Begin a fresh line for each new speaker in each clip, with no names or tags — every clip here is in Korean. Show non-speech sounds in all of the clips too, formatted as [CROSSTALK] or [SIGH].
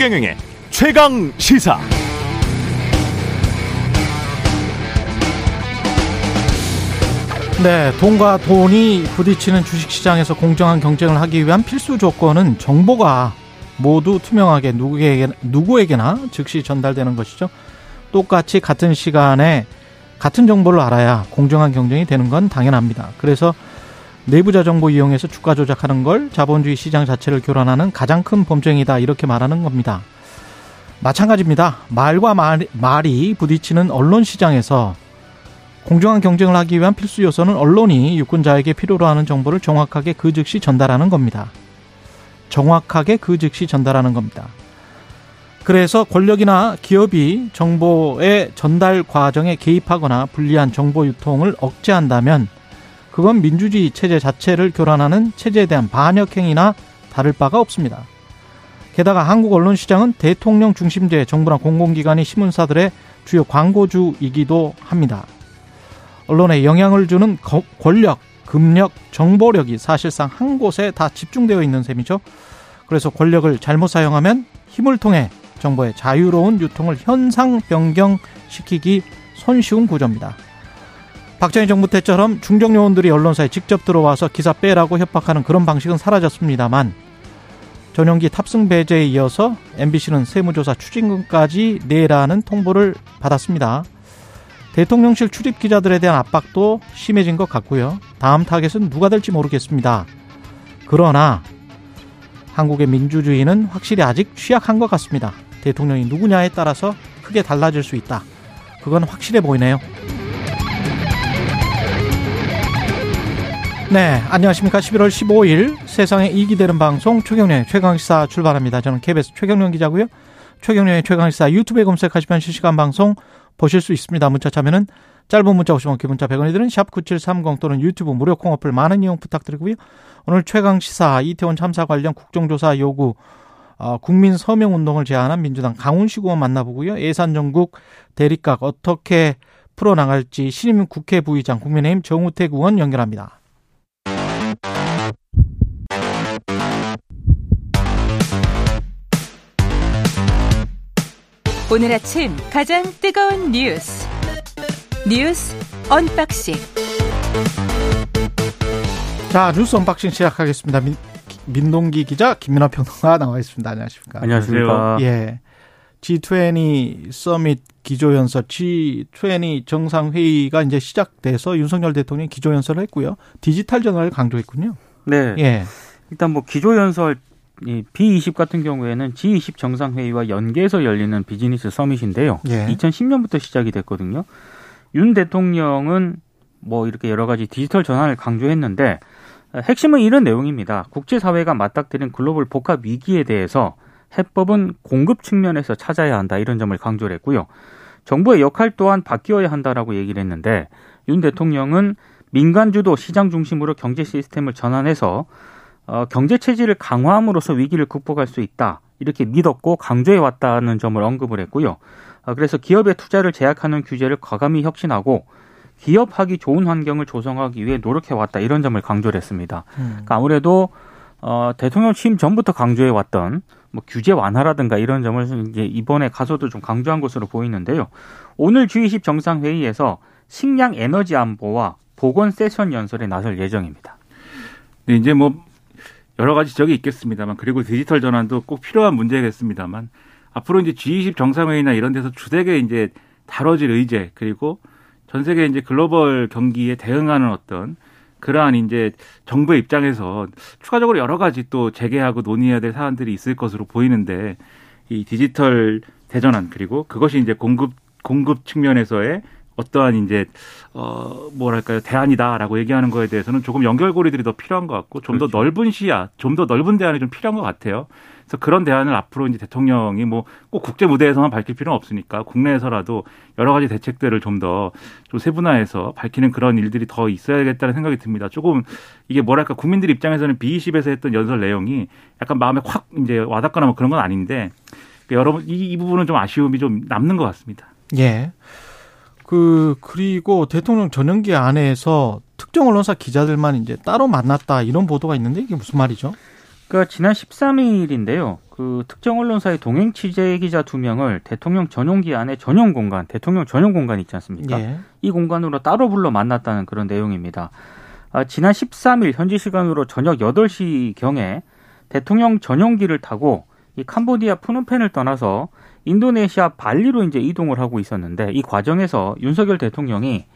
최경영의 최강 시사.
네, 돈과 돈이 부딪히는 주식시장에서 공정한 경쟁을 하기 위한 필수 조건은 정보가 모두 투명하게 누구에게, 누구에게나 즉시 전달되는 것이죠. 똑같이 같은 시간에 같은 정보를 알아야 공정한 경쟁이 되는 건 당연합니다. 그래서 내부자 정보 이용해서 주가 조작하는 걸 자본주의 시장 자체를 교란하는 가장 큰 범죄이다 이렇게 말하는 겁니다. 마찬가지입니다. 말과 말, 말이 부딪히는 언론 시장에서 공정한 경쟁을 하기 위한 필수 요소는 언론이 유권자에게 필요로 하는 정보를 정확하게 그 즉시 전달하는 겁니다. 정확하게 그 즉시 전달하는 겁니다. 그래서 권력이나 기업이 정보의 전달 과정에 개입하거나 불리한 정보 유통을 억제한다면 그건 민주주의 체제 자체를 교란하는 체제에 대한 반역 행위나 다를 바가 없습니다. 게다가 한국 언론 시장은 대통령 중심제 정부나 공공기관이 신문사들의 주요 광고주이기도 합니다. 언론에 영향을 주는 권력, 금력, 정보력이 사실상 한 곳에 다 집중되어 있는 셈이죠. 그래서 권력을 잘못 사용하면 힘을 통해 정보의 자유로운 유통을 현상 변경시키기 손쉬운 구조입니다. 박정희 정부 때처럼 중정 요원들이 언론사에 직접 들어와서 기사 빼라고 협박하는 그런 방식은 사라졌습니다만 전용기 탑승 배제에 이어서 MBC는 세무조사 추징금까지 내라는 통보를 받았습니다. 대통령실 출입 기자들에 대한 압박도 심해진 것 같고요. 다음 타겟은 누가 될지 모르겠습니다. 그러나 한국의 민주주의는 확실히 아직 취약한 것 같습니다. 대통령이 누구냐에 따라서 크게 달라질 수 있다. 그건 확실해 보이네요. 네, 안녕하십니까. 11월 15일 세상에 이익이 되는 방송 최경련의 최강시사 출발합니다. 저는 KBS 최경련 기자고요. 최경련의 최강시사 유튜브에 검색하시면 실시간 방송 보실 수 있습니다. 문자 참여는 짧은 문자 50원, 기 문자 100원이 드는 샵9730 또는 유튜브 무료 콩 어플 많은 이용 부탁드리고요. 오늘 최강시사 이태원 참사 관련 국정조사 요구 어, 국민 서명 운동을 제안한 민주당 강훈식 의원 만나보고요. 예산 전국 대립각 어떻게 풀어나갈지 신임 국회 부의장 국민의힘 정우택 의원 연결합니다.
오늘 아침 가장 뜨거운 뉴스 뉴스 unboxing
자 뉴스 unboxing 시작하겠습니다. 민, 민동기 기자 김민아 평론가 나와 있습니다. 안녕하십니까?
안녕하십니까?
예. G20 서밋 기조연설, G20 정상회의가 이제 시작돼서 윤석열 대통령이 기조연설을 했고요. 디지털 전환을 강조했군요.
네.
예.
일단 뭐 기조연설 이 B20 같은 경우에는 G20 정상회의와 연계해서 열리는 비즈니스 서밋인데요.
예.
2010년부터 시작이 됐거든요. 윤 대통령은 뭐 이렇게 여러 가지 디지털 전환을 강조했는데 핵심은 이런 내용입니다. 국제사회가 맞닥뜨린 글로벌 복합 위기에 대해서 해법은 공급 측면에서 찾아야 한다 이런 점을 강조를 했고요. 정부의 역할 또한 바뀌어야 한다라고 얘기를 했는데 윤 대통령은 민간 주도 시장 중심으로 경제 시스템을 전환해서 어, 경제 체질을 강화함으로써 위기를 극복할 수 있다. 이렇게 믿었고 강조해 왔다는 점을 언급을 했고요. 어, 그래서 기업의 투자를 제약하는 규제를 과감히 혁신하고 기업하기 좋은 환경을 조성하기 위해 노력해 왔다. 이런 점을 강조를 했습니다. 음. 그러니까 아무래도 어, 대통령 취임 전부터 강조해 왔던 뭐 규제 완화라든가 이런 점을 이제 이번에 가서도 좀 강조한 것으로 보이는데요. 오늘 G20 정상회의에서 식량 에너지 안보와 보건 세션 연설에 나설 예정입니다.
네, 이제 뭐 여러 가지 지적이 있겠습니다만 그리고 디지털 전환도 꼭 필요한 문제겠습니다만 앞으로 이제 G20 정상회의나 이런 데서 주되게 이제 다뤄질 의제 그리고 전 세계 이제 글로벌 경기에 대응하는 어떤 그러한 이제 정부의 입장에서 추가적으로 여러 가지 또 재개하고 논의해야 될 사안들이 있을 것으로 보이는데 이 디지털 대전환 그리고 그것이 이제 공급 공급 측면에서의 어떠한 이제 어 뭐랄까요 대안이다라고 얘기하는 거에 대해서는 조금 연결고리들이 더 필요한 것 같고 좀더 그렇죠. 넓은 시야, 좀 더 넓은 대안이 좀 필요한 것 같아요. 그래서 그런 대안을 앞으로 이제 대통령이 뭐 꼭 국제 무대에서만 밝힐 필요는 없으니까 국내에서라도 여러 가지 대책들을 좀 더좀 좀 세분화해서 밝히는 그런 일들이 더 있어야겠다는 생각이 듭니다. 조금 이게 뭐랄까 국민들 입장에서는 B20에서 했던 연설 내용이 약간 마음에 확 이제 와닿거나 뭐 그런 건 아닌데 여러분 이, 이 부분은 좀 아쉬움이 좀 남는 것 같습니다.
예. 그 그리고 대통령 전용기 안에서 특정 언론사 기자들만 이제 따로 만났다 이런 보도가 있는데 이게 무슨 말이죠?
그러니까 지난 13일인데요. 그 특정 언론사의 동행 취재 기자 두 명을 대통령 전용기 안에 전용 공간, 대통령 전용 공간 있지 않습니까?
예.
이 공간으로 따로 불러 만났다는 그런 내용입니다. 아, 지난 13일 현지 시간으로 저녁 8시 경에 대통령 전용기를 타고 이 캄보디아 푸놈펜을 떠나서 인도네시아 발리로 이제 이동을 하고 있었는데 이 과정에서 윤석열 대통령이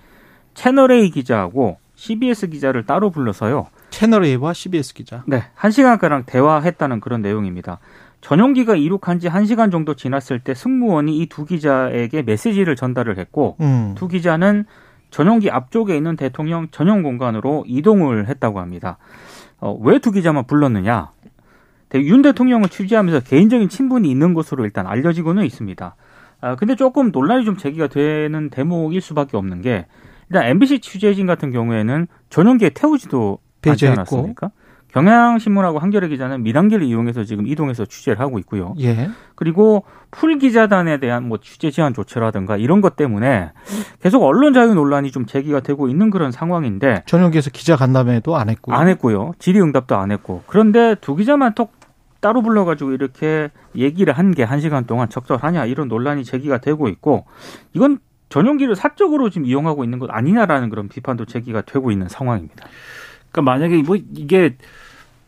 채널A 기자하고 CBS 기자를 따로 불러서요.
채널 A와 CBS 기자.
네, 한 시간 가량 대화했다는 그런 내용입니다. 전용기가 이륙한 지한 시간 정도 지났을 때 승무원이 이 두 기자에게 메시지를 전달을 했고
음.
두 기자는 전용기 앞쪽에 있는 대통령 전용 공간으로 이동을 했다고 합니다. 어, 왜 두 기자만 불렀느냐? 대- 윤 대통령을 취재하면서 개인적인 친분이 있는 것으로 일단 알려지고는 있습니다. 아, 근데 조금 논란이 좀 제기가 되는 대목일 수밖에 없는 게 일단 MBC 취재진 같은 경우에는 전용기에 태우지도 않지. 않았습니까? 경향신문하고 한겨레 기자는 민항기를 이용해서 지금 이동해서 취재를 하고 있고요.
예.
그리고 풀 기자단에 대한 뭐 취재 제한 조치라든가 이런 것 때문에 계속 언론 자유 논란이 좀 제기가 되고 있는 그런 상황인데
전용기에서 기자 간담회도 안 했고.
안 했고요. 질의응답도 안 했고. 그런데 두 기자만 톡 따로 불러가지고 이렇게 얘기를 한 게 한 시간 동안 적절하냐 이런 논란이 제기가 되고 있고 이건 전용기를 사적으로 지금 이용하고 있는 것 아니냐라는 그런 비판도 제기가 되고 있는 상황입니다.
그러니까 만약에 뭐 이게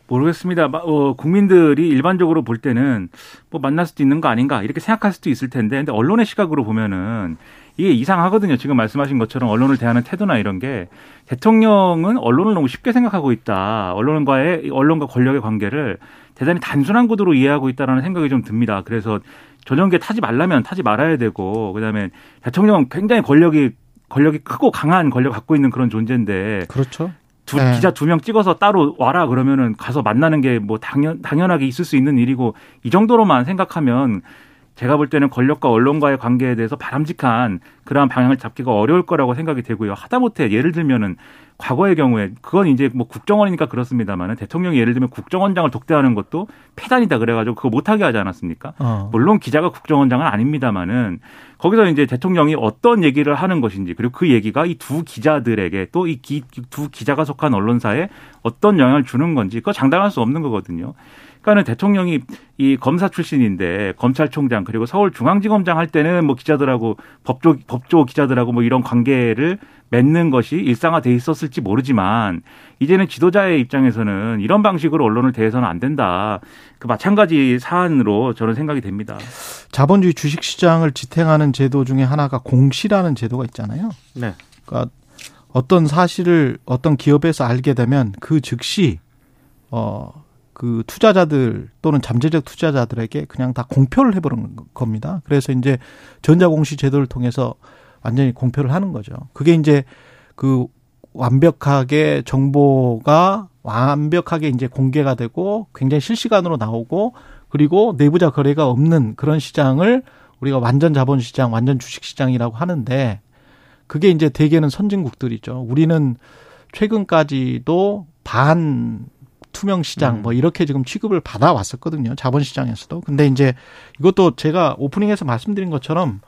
모르겠습니다. 마- 어, 국민들이 일반적으로 볼 때는 뭐 만날 수도 있는 거 아닌가 이렇게 생각할 수도 있을 텐데, 근데 언론의 시각으로 보면은 이게 이상하거든요. 지금 말씀하신 것처럼 언론을 대하는 태도나 이런 게 대통령은 언론을 너무 쉽게 생각하고 있다. 언론과의 언론과 권력의 관계를 대단히 단순한 구도로 이해하고 있다라는 생각이 좀 듭니다. 그래서 전용기에 타지 말라면 타지 말아야 되고, 그다음에 대통령은 굉장히 권력이 권력이 크고 강한 권력 갖고 있는 그런 존재인데
그렇죠.
두,
네.
기자 두 명 찍어서 따로 와라 그러면은 가서 만나는 게 뭐 당연 당연하게 있을 수 있는 일이고 이 정도로만 생각하면 제가 볼 때는 권력과 언론과의 관계에 대해서 바람직한 그러한 방향을 잡기가 어려울 거라고 생각이 되고요. 하다못해 예를 들면은 과거의 경우에 그건 이제 뭐 국정원이니까 그렇습니다만은 대통령이 예를 들면 국정원장을 독대하는 것도 폐단이다 그래가지고 그거 못하게 하지 않았습니까?
어.
물론 기자가 국정원장은 아닙니다만은 거기서 이제 대통령이 어떤 얘기를 하는 것인지 그리고 그 얘기가 이 두 기자들에게 또 이 두 기자가 속한 언론사에 어떤 영향을 주는 건지 그거 장담할 수 없는 거거든요. 그러니까는 대통령이 이 검사 출신인데 검찰총장 그리고 서울중앙지검장 할 때는 뭐 기자들하고 법조 법조 기자들하고 뭐 이런 관계를 맺는 것이 일상화돼 있었을지 모르지만 이제는 지도자의 입장에서는 이런 방식으로 언론을 대해서는 안 된다. 그 마찬가지 사안으로 저는 생각이 됩니다.
자본주의 주식시장을 지탱하는 제도 중에 하나가 공시라는 제도가 있잖아요.
네.
그러니까 어떤 사실을 어떤 기업에서 알게 되면 그 즉시 어 그 투자자들 또는 잠재적 투자자들에게 그냥 다 공표를 해버리는 겁니다. 그래서 이제 전자공시 제도를 통해서 완전히 공표를 하는 거죠. 그게 이제 그 완벽하게 정보가 완벽하게 이제 공개가 되고 굉장히 실시간으로 나오고 그리고 내부자 거래가 없는 그런 시장을 우리가 완전 자본 시장, 완전 주식 시장이라고 하는데 그게 이제 대개는 선진국들이죠. 우리는 최근까지도 반 투명 시장 뭐 이렇게 지금 취급을 받아 왔었거든요. 자본 시장에서도. 근데 이제 이것도 제가 오프닝에서 말씀드린 것처럼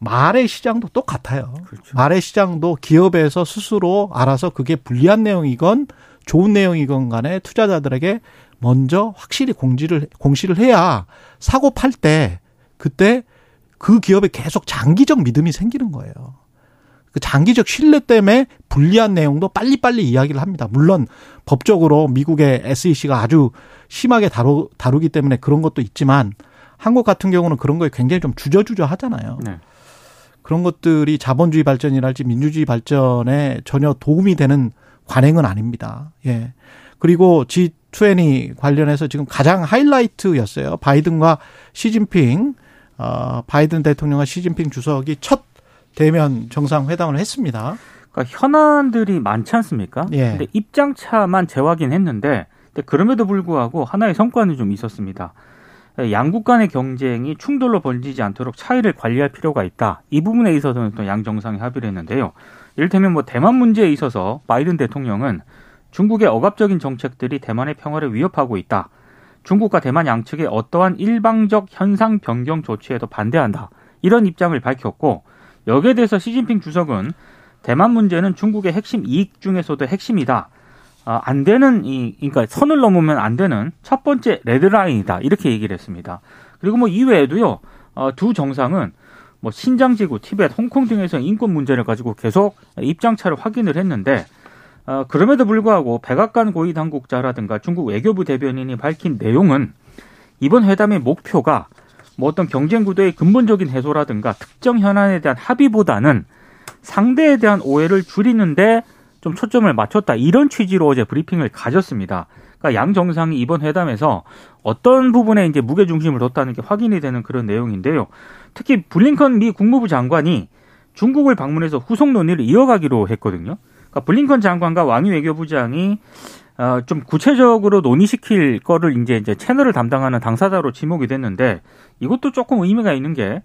말의 시장도 똑같아요.
그렇죠.
말의 시장도 기업에서 스스로 알아서 그게 불리한 내용이건 좋은 내용이건 간에 투자자들에게 먼저 확실히 공지를 공시를 해야 사고 팔 때 그때 그 기업에 계속 장기적 믿음이 생기는 거예요. 그 장기적 신뢰 때문에 불리한 내용도 빨리빨리 이야기를 합니다. 물론 법적으로 미국의 SEC가 아주 심하게 다루, 다루기 때문에 그런 것도 있지만 한국 같은 경우는 그런 거에 굉장히 좀 주저주저 하잖아요.
네.
그런 것들이 자본주의 발전이랄지 민주주의 발전에 전혀 도움이 되는 관행은 아닙니다. 예. 그리고 G20 관련해서 지금 가장 하이라이트였어요. 바이든과 시진핑, 어, 바이든 대통령과 시진핑 주석이 첫 대면 정상회담을 했습니다.
그러니까 현안들이 많지 않습니까?
예.
근데 입장차만 재확인했는데 근데 그럼에도 불구하고 하나의 성과는 좀 있었습니다. 양국 간의 경쟁이 충돌로 번지지 않도록 차이를 관리할 필요가 있다. 이 부분에 있어서는 또 양 정상이 합의를 했는데요. 이를테면 뭐 대만 문제에 있어서 바이든 대통령은 중국의 억압적인 정책들이 대만의 평화를 위협하고 있다. 중국과 대만 양측의 어떠한 일방적 현상 변경 조치에도 반대한다. 이런 입장을 밝혔고 여기에 대해서 시진핑 주석은 대만 문제는 중국의 핵심 이익 중에서도 핵심이다. 아, 안 되는 이 그러니까 선을 넘으면 안 되는 첫 번째 레드라인이다 이렇게 얘기를 했습니다. 그리고 뭐 이외에도요 어, 두 정상은 뭐 신장지구, 티벳, 홍콩 등에서 인권 문제를 가지고 계속 입장차를 확인을 했는데 어, 그럼에도 불구하고 백악관 고위 당국자라든가 중국 외교부 대변인이 밝힌 내용은 이번 회담의 목표가 뭐 어떤 경쟁 구도의 근본적인 해소라든가 특정 현안에 대한 합의보다는 상대에 대한 오해를 줄이는데 좀 초점을 맞췄다 이런 취지로 어제 브리핑을 가졌습니다. 그러니까 양 정상이 이번 회담에서 어떤 부분에 이제 무게 중심을 뒀다는 게 확인이 되는 그런 내용인데요. 특히 블링컨 미 국무부 장관이 중국을 방문해서 후속 논의를 이어가기로 했거든요. 그러니까 블링컨 장관과 왕이 외교부장이 어, 좀 구체적으로 논의시킬 거를 이제 이제 채널을 담당하는 당사자로 지목이 됐는데 이것도 조금 의미가 있는 게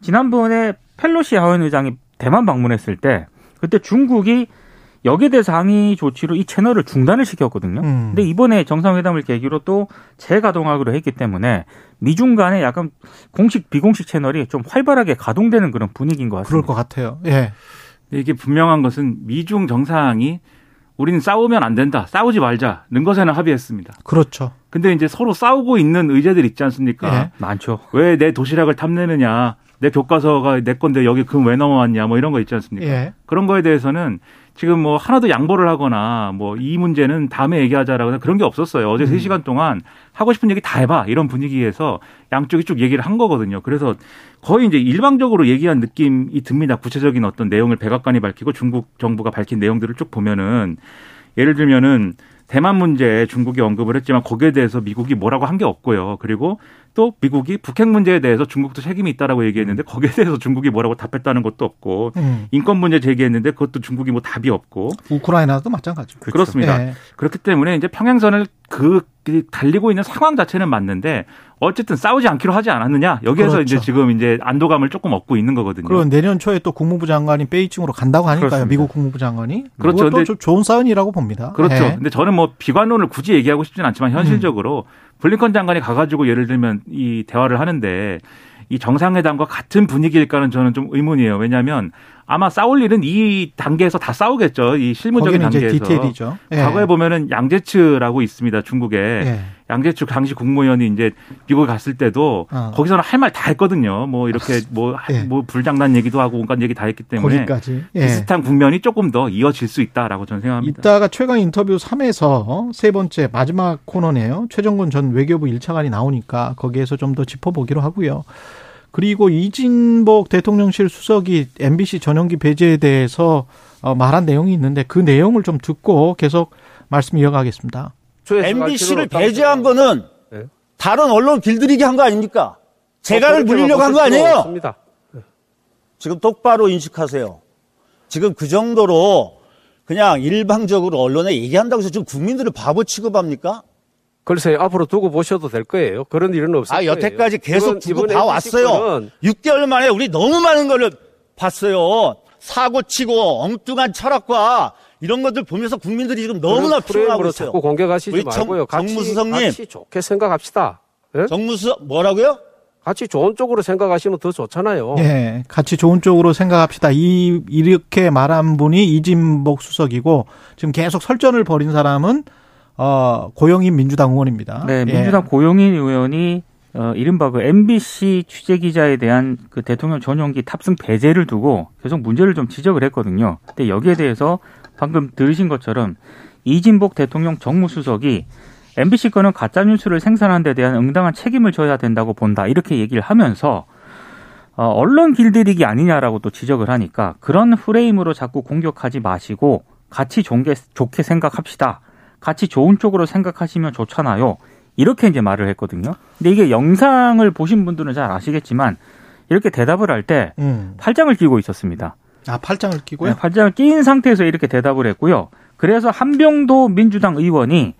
지난번에 펠로시 하원 의장이 대만 방문했을 때 그때 중국이 여기에 대해서 항의 조치로 이 채널을 중단을 시켰거든요. 음. 근데 이번에 정상회담을 계기로 또 재가동하기로 했기 때문에 미중 간에 약간 공식 비공식 채널이 좀 활발하게 가동되는 그런 분위기인 것 같습니다.
그럴 것 같아요. 예.
이게 분명한 것은 미중 정상이 우리는 싸우면 안 된다. 싸우지 말자는 것에는 합의했습니다.
그렇죠.
근데 이제 서로 싸우고 있는 의제들 있지 않습니까? 예.
많죠.
왜 내 도시락을 탐내느냐? 내 교과서가 내 건데 여기 금 왜 넘어왔냐? 뭐 이런 거 있지 않습니까? 예. 그런 거에 대해서는 지금 뭐 하나도 양보를 하거나 뭐 이 문제는 다음에 얘기하자라거나 그런 게 없었어요. 어제 음. 3시간 동안 하고 싶은 얘기 다 해봐. 이런 분위기에서 양쪽이 쭉 얘기를 한 거거든요. 그래서 거의 이제 일방적으로 얘기한 느낌이 듭니다. 구체적인 어떤 내용을 백악관이 밝히고 중국 정부가 밝힌 내용들을 쭉 보면은 예를 들면은 대만 문제에 중국이 언급을 했지만 거기에 대해서 미국이 뭐라고 한 게 없고요. 그리고 또 미국이 북핵 문제에 대해서 중국도 책임이 있다라고 얘기했는데 거기에 대해서 중국이 뭐라고 답했다는 것도 없고 음. 인권 문제 제기했는데 그것도 중국이 뭐 답이 없고
우크라이나도 마찬가지죠.
그렇죠. 그렇습니다. 네. 그렇기 때문에 이제 평행선을 그 달리고 있는 상황 자체는 맞는데 어쨌든 싸우지 않기로 하지 않았느냐 여기에서 그렇죠. 이제 지금 이제 안도감을 조금 얻고 있는 거거든요.
그리고 내년 초에 또 국무부 장관이 베이징으로 간다고 하니까요. 그렇습니다. 미국 국무부 장관이 그렇죠. 근데 좋은 사연이라고 봅니다.
그렇죠. 네. 근데 저는 뭐 비관론을 굳이 얘기하고 싶지는 않지만 현실적으로 음. 블링컨 장관이 가가지고 예를 들면 이 대화를 하는데 이 정상회담과 같은 분위기일까는 저는 좀 의문이에요. 왜냐하면 아마 싸울 일은 이 단계에서 다 싸우겠죠. 이 실무적인 단계에서.
디테일이죠.
예. 과거에 보면은 양제츠라고 있습니다. 중국에. 예. 양제츠 당시 국무위원이 이제 미국에 갔을 때도 어. 거기서는 할 말 다 했거든요. 뭐 이렇게 뭐뭐 예. 뭐 불장난 얘기도 하고 온갖 얘기 다 했기 때문에 거기까지. 예. 비슷한 국면이 조금 더 이어질 수 있다라고 저는 생각합니다.
이따가 최강 인터뷰 3에서 세 번째 마지막 코너네요. 최정근 전 외교부 1차관이 나오니까 거기에서 좀 더 짚어보기로 하고요. 그리고 이진복 대통령실 수석이 MBC 전용기 배제에 대해서 어, 말한 내용이 있는데 그 내용을 좀 듣고 계속 말씀 이어가겠습니다.
MBC를 배제한 거는 네. 다른 언론 길들이기 한 거 아닙니까? 재간을 어, 물리려고 한 거 아니에요? 없습니다. 네. 지금 똑바로 인식하세요. 지금 그 정도로 그냥 일방적으로 언론에 얘기한다고 해서 지금 국민들을 바보 취급합니까?
글쎄요, 앞으로 두고 보셔도 될 거예요. 그런 일은 없을
아, 여태까지 계속 두고 봐왔어요. 6개월 만에 우리 너무 많은 걸 봤어요. 사고 치고 엉뚱한 철학과 이런 것들 보면서 국민들이 지금 너무나 피곤하고 있어요.
자꾸 공격하시지 말고요.
정무수석님.
같이 좋게 생각합시다.
예? 정무수석, 뭐라고요?
같이 좋은 쪽으로 생각하시면 더 좋잖아요.
예, 같이 좋은 쪽으로 생각합시다. 이, 이렇게 말한 분이 이진복 수석이고, 지금 계속 설전을 벌인 사람은 어, 고영인 민주당 의원입니다.
네, 예. 민주당 예. 고영인 의원이 어, 이른바 그 MBC 취재 기자에 대한 그 대통령 전용기 탑승 배제를 두고 계속 문제를 좀 지적을 했거든요. 근데 여기에 대해서 방금 들으신 것처럼 이진복 대통령 정무수석이 MBC 건은 가짜 뉴스를 생산하는 데 대한 응당한 책임을 져야 된다고 본다. 이렇게 얘기를 하면서 어, 언론 길들이기 아니냐라고 또 지적을 하니까 그런 프레임으로 자꾸 공격하지 마시고 같이 좋게, 좋게 생각합시다. 같이 좋은 쪽으로 생각하시면 좋잖아요. 이렇게 이제 말을 했거든요. 근데 이게 영상을 보신 분들은 잘 아시겠지만 이렇게 대답을 할때 음. 팔짱을 끼고 있었습니다.
아, 팔짱을 끼고요? 네,
팔짱을 끼인 상태에서 이렇게 대답을 했고요. 그래서 한병도 민주당 의원이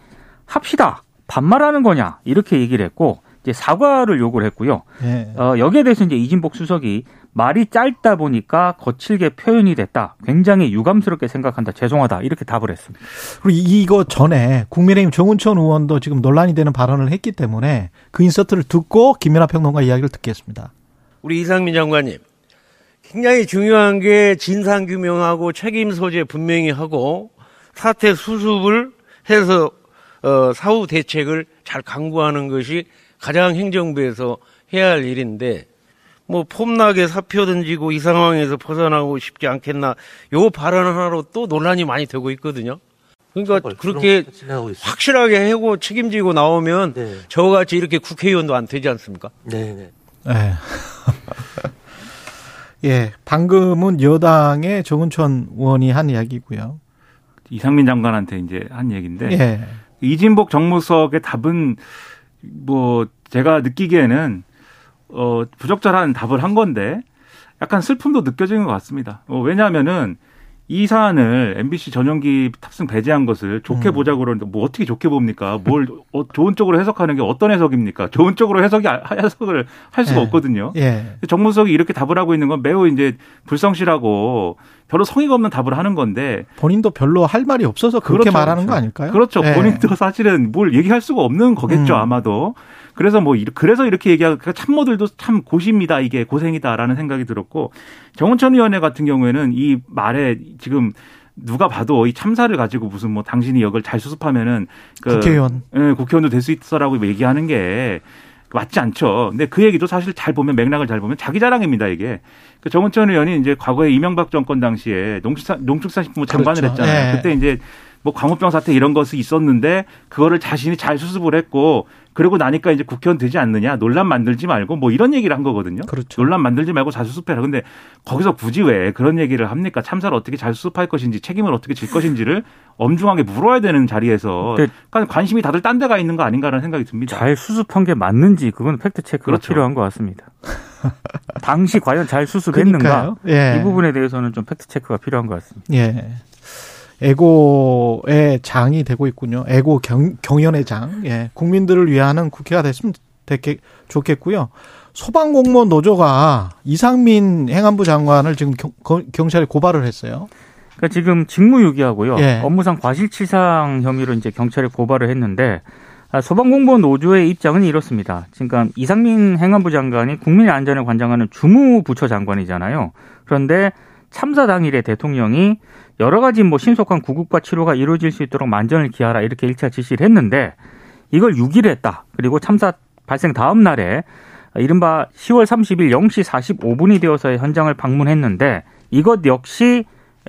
합시다. 반말하는 거냐? 이렇게 얘기를 했고 이제 사과를 요구를 했고요. 네. 어, 여기에 대해서 이제 이진복 수석이 말이 짧다 보니까 거칠게 표현이 됐다. 굉장히 유감스럽게 생각한다. 죄송하다. 이렇게 답을 했습니다.
그리고 이거 전에 국민의힘 정은천 의원도 지금 논란이 되는 발언을 했기 때문에 그 인서트를 듣고 김연아 평론가 이야기를 듣겠습니다.
우리 이상민 장관님. 굉장히 중요한 게 진상 규명하고 책임 소재 분명히 하고 사태 수습을 해서 어, 사후 대책을 잘 강구하는 것이 가장 행정부에서 해야 할 일인데 뭐 폼나게 사표 던지고 이 상황에서 벗어나고 싶지 않겠나 요 발언 하나로 또 논란이 많이 되고 있거든요. 그러니까 그렇게 확실하게 하고 책임지고 나오면 네. 저같이 이렇게 국회의원도 안 되지 않습니까?
네. 네. [LAUGHS] 네. 예, 방금은 여당의 정은천 의원이 한 이야기고요.
이상민 장관한테 이제 한 얘기인데 예. 이진복 정무석의 답은 뭐 제가 느끼기에는 어 부적절한 답을 한 건데 약간 슬픔도 느껴지는 것 같습니다. 어, 왜냐하면은 이 사안을 MBC 전용기 탑승 배제한 것을 좋게 음. 보자고 그러는데 뭐 어떻게 좋게 봅니까? 뭘 어, 좋은 쪽으로 해석하는 게 어떤 해석입니까? 좋은 쪽으로 해석이 해석을 할 수가 예. 없거든요. 예. 정무석이 이렇게 답을 하고 있는 건 매우 이제 불성실하고 별로 성의가 없는 답을 하는 건데
본인도 별로 할 말이 없어서 그렇게 그렇죠. 말하는 거 아닐까요?
그렇죠. 예. 본인도 사실은 뭘 얘기할 수가 없는 거겠죠 음. 아마도. 그래서 뭐 그래서 이렇게 얘기하고 그러니까 참모들도 참 고십니다 이게 고생이다라는 생각이 들었고 정은천 위원회 같은 경우에는 이 말에 지금 누가 봐도 이 참사를 가지고 무슨 뭐 당신이 역을 잘 수습하면은
그 국회의원,
예, 국회의원도 될 수 있어라고 얘기하는 게 맞지 않죠. 근데 그 얘기도 사실 잘 보면 맥락을 잘 보면 자기 자랑입니다 이게. 그 정은천 의원이 이제 과거에 이명박 정권 당시에 농축산 농축산식품부 장관을 그렇죠. 했잖아요. 네. 그때 이제 뭐 광우병 사태 이런 것이 있었는데 그거를 자신이 잘 수습을 했고 그러고 나니까 이제 국회의원 되지 않느냐 논란 만들지 말고 뭐 이런 얘기를 한 거거든요. 그렇죠. 논란 만들지 말고 잘 수습해라. 근데 거기서 굳이 왜 그런 얘기를 합니까? 참사를 어떻게 잘 수습할 것인지 책임을 어떻게 질 것인지를 [LAUGHS] 엄중하게 물어야 되는 자리에서 그러니까 관심이 다들 딴 데가 있는 거 아닌가라는 생각이 듭니다.
잘 수습한 게 맞는지 그건 fact check가 그렇죠. 필요한 것 같습니다. 당시 과연 잘 수습했는가 예. 이 부분에 대해서는 좀 fact check가 필요한 것 같습니다.
예. 에고의 장이 되고 있군요. 에고 경, 경연의 장. 예. 국민들을 위하는 국회가 됐으면 됐겠, 좋겠고요. 소방공무원 노조가 이상민 행안부 장관을 지금 경, 경찰에 고발을 했어요.
그러니까 지금 직무유기하고요. 예. 업무상 과실치상 혐의로 이제 경찰에 고발을 했는데 아, 소방공무원 노조의 입장은 이렇습니다. 그러니까 이상민 행안부 장관이 국민의 안전을 관장하는 주무부처 장관이잖아요. 그런데 참사 당일에 대통령이 여러 가지 뭐 신속한 구급과 치료가 이루어질 수 있도록 만전을 기하라 이렇게 1차 지시를 했는데 이걸 6일 했다. 그리고 참사 발생 다음 날에 이른바 10월 30일 0시 45분이 되어서 현장을 방문했는데 이것 역시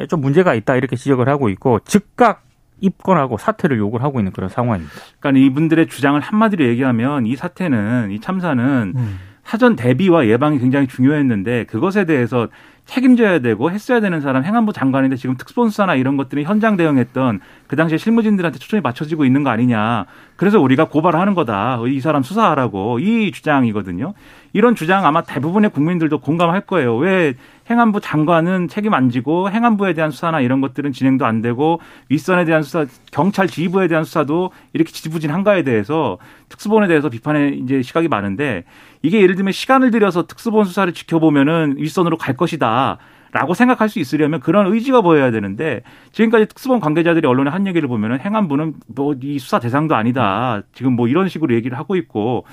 좀 문제가 있다 이렇게 지적을 하고 있고 즉각 입건하고 사퇴를 요구를 하고 있는 그런 상황입니다.
그러니까 이분들의 주장을 한마디로 얘기하면 이 사태는 이 참사는 음. 사전 대비와 예방이 굉장히 중요했는데 그것에 대해서 책임져야 되고 했어야 되는 사람 행안부 장관인데 지금 특수본수사나 이런 것들이 현장 대응했던 그 당시에 실무진들한테 초점이 맞춰지고 있는 거 아니냐. 그래서 우리가 고발을 하는 거다. 이 사람 수사하라고 이 주장이거든요. 이런 주장 아마 대부분의 국민들도 공감할 거예요. 왜 행안부 장관은 책임 안 지고 행안부에 대한 수사나 이런 것들은 진행도 안 되고 윗선에 대한 수사, 경찰 지휘부에 대한 수사도 이렇게 지지부진한가에 대해서 특수본에 대해서 비판의 이제 시각이 많은데 이게 예를 들면 시간을 들여서 특수본 수사를 지켜보면은 윗선으로 갈 것이다. 라고 생각할 수 있으려면 그런 의지가 보여야 되는데 지금까지 특수본 관계자들이 언론에 한 얘기를 보면은 행안부는 뭐 이 수사 대상도 아니다. 지금 뭐 이런 식으로 얘기를 하고 있고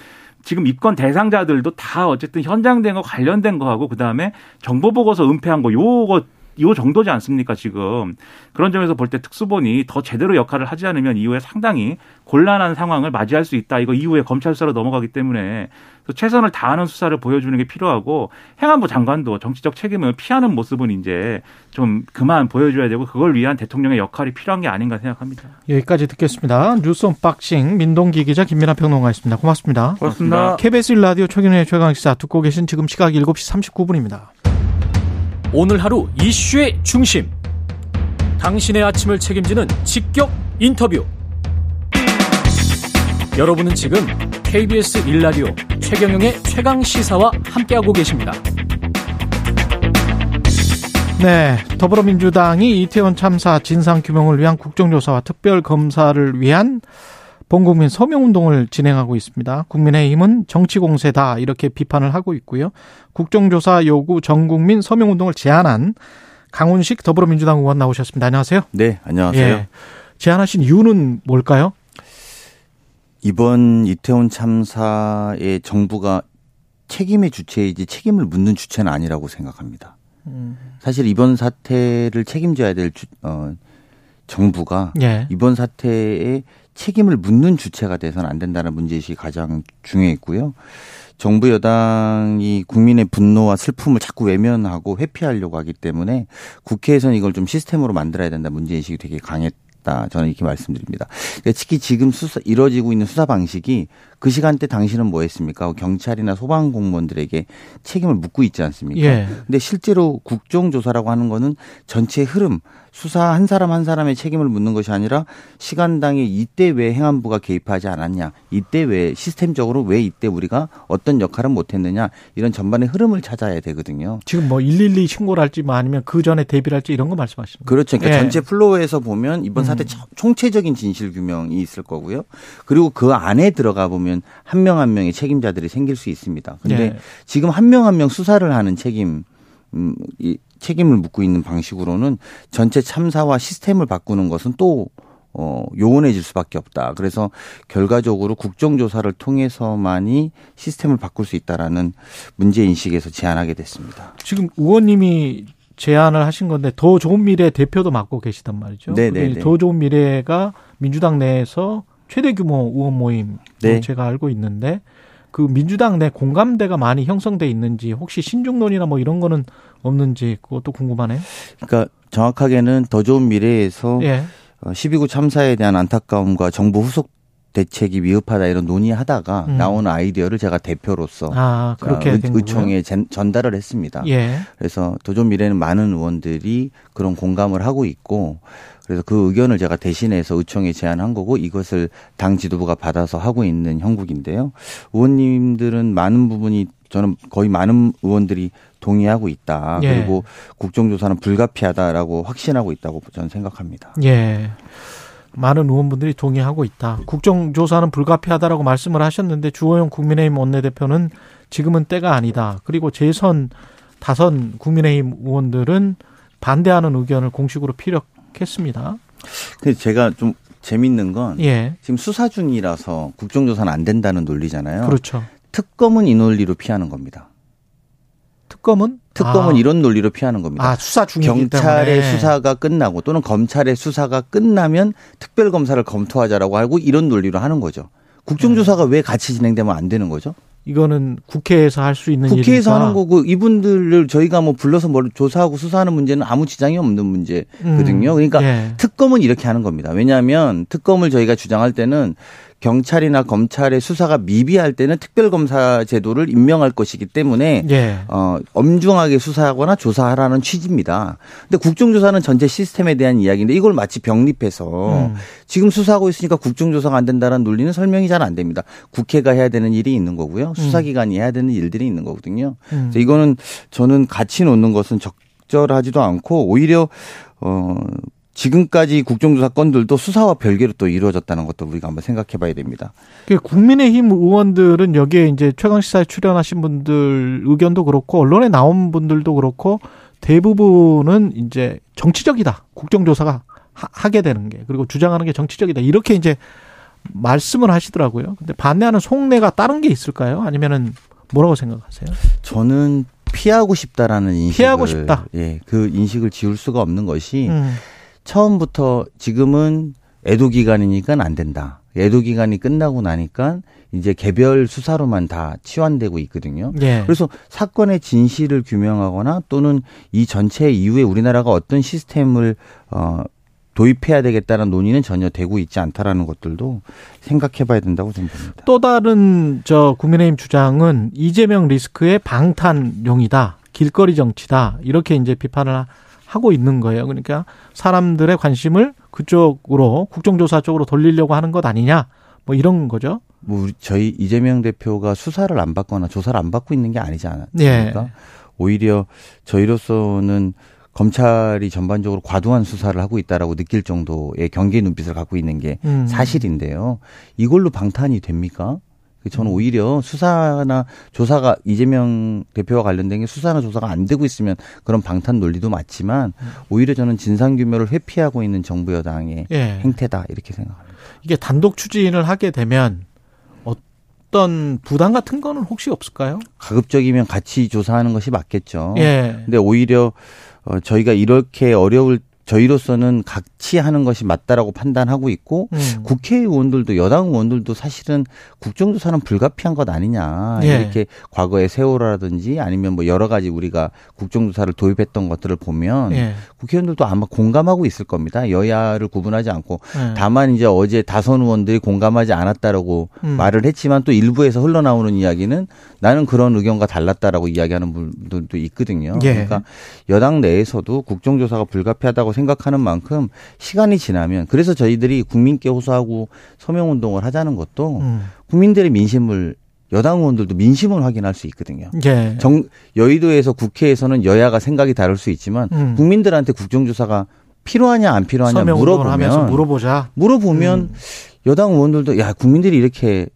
지금 입건 대상자들도 다 어쨌든 현장 된 거 관련된 거하고 그다음에 정보 보고서 은폐한 거 요거 요 정도지 않습니까 지금 그런 점에서 볼 때 특수본이 더 제대로 역할을 하지 않으면 이후에 상당히 곤란한 상황을 맞이할 수 있다 이거 이후에 검찰 수사로 넘어가기 때문에 최선을 다하는 수사를 보여주는 게 필요하고 행안부 장관도 정치적 책임을 피하는 모습은 이제 좀 그만 보여줘야 되고 그걸 위한 대통령의 역할이 필요한 게 아닌가 생각합니다.
여기까지 듣겠습니다. 뉴스 unboxing 민동기 기자 김민아 평론가였습니다. 고맙습니다.
고맙습니다.
KBS 1라디오 최경영의 최강시사 듣고 계신 지금 시각 7시 39분입니다.
오늘 하루 이슈의 중심. 당신의 아침을 책임지는 직격 인터뷰. 여러분은 지금 KBS 일라디오 최경영의 최강 시사와 함께하고 계십니다.
네, 더불어민주당이 이태원 참사 진상 규명을 위한 국정조사와 특별 검사를 위한 본국민 서명운동을 진행하고 있습니다. 국민의힘은 정치공세다 이렇게 비판을 하고 있고요. 국정조사 요구 전국민 서명운동을 제안한 강훈식 더불어민주당 의원 나오셨습니다. 안녕하세요.
네, 안녕하세요. 예,
제안하신 이유는 뭘까요?
이번 이태원 참사에 정부가 책임의 주체이지 책임을 묻는 주체는 아니라고 생각합니다. 음. 사실 이번 사태를 책임져야 될 주, 어, 정부가
예.
이번 사태에 책임을 묻는 주체가 돼서는 안 된다는 문제의식이 가장 중요했고요. 정부 여당이 국민의 분노와 슬픔을 자꾸 외면하고 회피하려고 하기 때문에 국회에서는 이걸 좀 시스템으로 만들어야 된다 문제의식이 되게 강했 다. 저는 이렇게 말씀드립니다. 그러니까 특히 지금 수사, 이뤄지고 있는 수사 방식이 그 시간대 당신은 뭐 했습니까? 경찰이나 소방 공무원들에게 책임을 묻고 있지 않습니까?
예.
근데 실제로 국정조사라고 하는 거는 전체 흐름, 수사 한 사람 한 사람의 책임을 묻는 것이 아니라 시간당에 이때 왜 행안부가 개입하지 않았냐, 이때 왜 시스템적으로 왜 이때 우리가 어떤 역할을 못했느냐 이런 전반의 흐름을 찾아야 되거든요.
지금 뭐 112 신고를 할지 뭐 아니면 그 전에 대비를 할지 이런 거 말씀하시는 거예요?
그렇죠. 그러니까
예.
전체 flow에서 보면 이번 사태
음.
총체적인 진실 규명이 있을 거고요. 그리고 그 안에 들어가 보면 한 명한 명의 책임자들이 생길 수 있습니다. 근데
예.
지금 한 명 한 명 수사를 하는 책임 음, 이 책임을 묻고 있는 방식으로는 전체 참사와 시스템을 바꾸는 것은 또 어, 요원해질 수밖에 없다. 그래서 결과적으로 국정조사를 통해서만이 시스템을 바꿀 수 있다라는 문제 인식에서 제안하게 됐습니다.
지금 의원님이 제안을 하신 건데 더 좋은 미래 대표도 맡고 계시단 말이죠.
네,
그게
네, 네.
더 좋은 미래가 민주당 내에서 최대 규모 의원 모임
네.
제가 알고 있는데 그 민주당 내 공감대가 많이 형성돼 있는지 혹시 신중론이나 뭐 이런 거는 없는지 그것도 궁금하네요.
그러니까 정확하게는 더 좋은 미래에서
예.
어, 12구 참사에 대한 안타까움과 정부 후속 대책이 위급하다 이런 논의하다가
음.
나오는 아이디어를 제가 대표로서
아 그렇게
의-
된 거고요.
의총에 전- 전달을 했습니다.
예.
그래서 도전 미래는 많은 의원들이 그런 공감을 하고 있고 그래서 그 의견을 제가 대신해서 의총에 제안한 거고 이것을 당 지도부가 받아서 하고 있는 형국인데요. 의원님들은 많은 부분이 저는 거의 많은 의원들이 동의하고 있다.
예.
그리고 국정조사는 불가피하다라고 확신하고 있다고 저는 생각합니다.
예. 많은 의원분들이 동의하고 있다. 국정조사는 불가피하다라고 말씀을 하셨는데 주호영 국민의힘 원내대표는 지금은 때가 아니다. 그리고 재선 다선 국민의힘 의원들은 반대하는 의견을 공식으로 피력했습니다.
근데 제가 좀 재밌는 건
예.
지금 수사 중이라서 국정조사는 안 된다는 논리잖아요.
그렇죠.
특검은 이 논리로 피하는 겁니다.
특검은
특검은
아,
이런 논리로 피하는 겁니다.
아 수사 중이기
경찰의
때문에
수사가 끝나고 또는 검찰의 수사가 끝나면 특별 검사를 검토하자라고 하고 이런 논리로 하는 거죠. 국정조사가 왜 같이 진행되면 안 되는 거죠?
이거는 국회에서 할 수 있는
국회에서
일이니까.
하는 거고 이분들을 저희가 뭐 불러서 뭘 조사하고 수사하는 문제는 아무 지장이 없는 문제거든요.
음,
그러니까
예.
특검은 이렇게 하는 겁니다. 왜냐하면 특검을 저희가 주장할 때는 경찰이나 검찰의 수사가 미비할 때는 특별검사 제도를 임명할 것이기 때문에
예.
어, 엄중하게 수사하거나 조사하라는 취지입니다. 근데 국정조사는 전체 시스템에 대한 이야기인데 이걸 마치 병립해서
음.
지금 수사하고 있으니까 국정조사가 안 된다는 논리는 설명이 잘 안 됩니다. 국회가 해야 되는 일이 있는 거고요. 수사기관이 해야 되는 일들이 있는 거거든요.
음.
그래서 이거는 저는 같이 놓는 것은 적절하지도 않고 오히려 어 지금까지 국정조사 건들도 수사와 별개로 또 이루어졌다는 것도 우리가 한번 생각해 봐야 됩니다.
그 국민의힘 의원들은 여기에 이제 최강 시사에 출연하신 분들 의견도 그렇고 언론에 나온 분들도 그렇고 대부분은 이제 정치적이다. 국정조사가 하, 하게 되는 게 그리고 주장하는 게 정치적이다. 이렇게 이제 말씀을 하시더라고요. 근데 반대하는 속내가 다른 게 있을까요? 아니면은 뭐라고 생각하세요?
저는 피하고 싶다라는 인식을
피하고 싶다.
예, 그 인식을 지울 수가 없는 것이
음.
처음부터 지금은 애도 기간이니까 안 된다. 애도 기간이 끝나고 나니까 이제 개별 수사로만 다 치환되고 있거든요.
예.
그래서 사건의 진실을 규명하거나 또는 이 전체 이후에 우리나라가 어떤 시스템을 어 도입해야 되겠다는 논의는 전혀 되고 있지 않다라는 것들도 생각해 봐야 된다고 봅니다.
또 다른 저 국민의힘 주장은 이재명 리스크의 방탄용이다. 길거리 정치다. 이렇게 이제 비판을 하- 하고 있는 거예요. 그러니까 사람들의 관심을 그쪽으로 국정조사 쪽으로 돌리려고 하는 것 아니냐. 뭐 이런 거죠.
뭐 우리 저희 이재명 대표가 수사를 안 받거나 조사를 안 받고 있는 게 아니지 않습니까?
예.
오히려 저희로서는 검찰이 전반적으로 과도한 수사를 하고 있다라고 느낄 정도의 경계 눈빛을 갖고 있는 게
음.
사실인데요. 이걸로 방탄이 됩니까? 저는
음.
오히려 수사나 조사가 이재명 대표와 관련된 게 수사나 조사가 안 되고 있으면 그런 방탄 논리도 맞지만
음.
오히려 저는 진상 규명을 회피하고 있는 정부 여당의
예.
행태다 이렇게 생각합니다.
이게 단독 추진을 하게 되면 어떤 부담 같은 거는 혹시 없을까요?
가급적이면 같이 조사하는 것이 맞겠죠.
예.
근데 오히려 어, 저희가 이렇게 어려울 저희로서는 같이 하는 것이 맞다라고 판단하고 있고
음.
국회의원들도 여당 의원들도 사실은 국정조사는 불가피한 것 아니냐
예.
이렇게 과거의 세월호라든지 아니면 뭐 여러 가지 우리가 국정조사를 도입했던 것들을 보면
예.
국회의원들도 아마 공감하고 있을 겁니다 여야를 구분하지 않고
예.
다만 이제 어제 다선 의원들이 공감하지 않았다라고
음.
말을 했지만 또 일부에서 흘러나오는 이야기는 나는 그런 의견과 달랐다라고 이야기하는 분들도 있거든요.
예.
그러니까 여당 내에서도 국정조사가 불가피하다고 생각하는 만큼 시간이 지나면 그래서 저희들이 국민께 호소하고 서명 운동을 하자는 것도
음.
국민들의 민심을 여당 의원들도 민심을 확인할 수 있거든요.
예.
정, 여의도에서 국회에서는 여야가 생각이 다를 수 있지만
음.
국민들한테 국정조사가 필요하냐 안 필요하냐 물어보면
하면서 물어보자.
물어보면
음.
여당 의원들도 야 국민들이 이렇게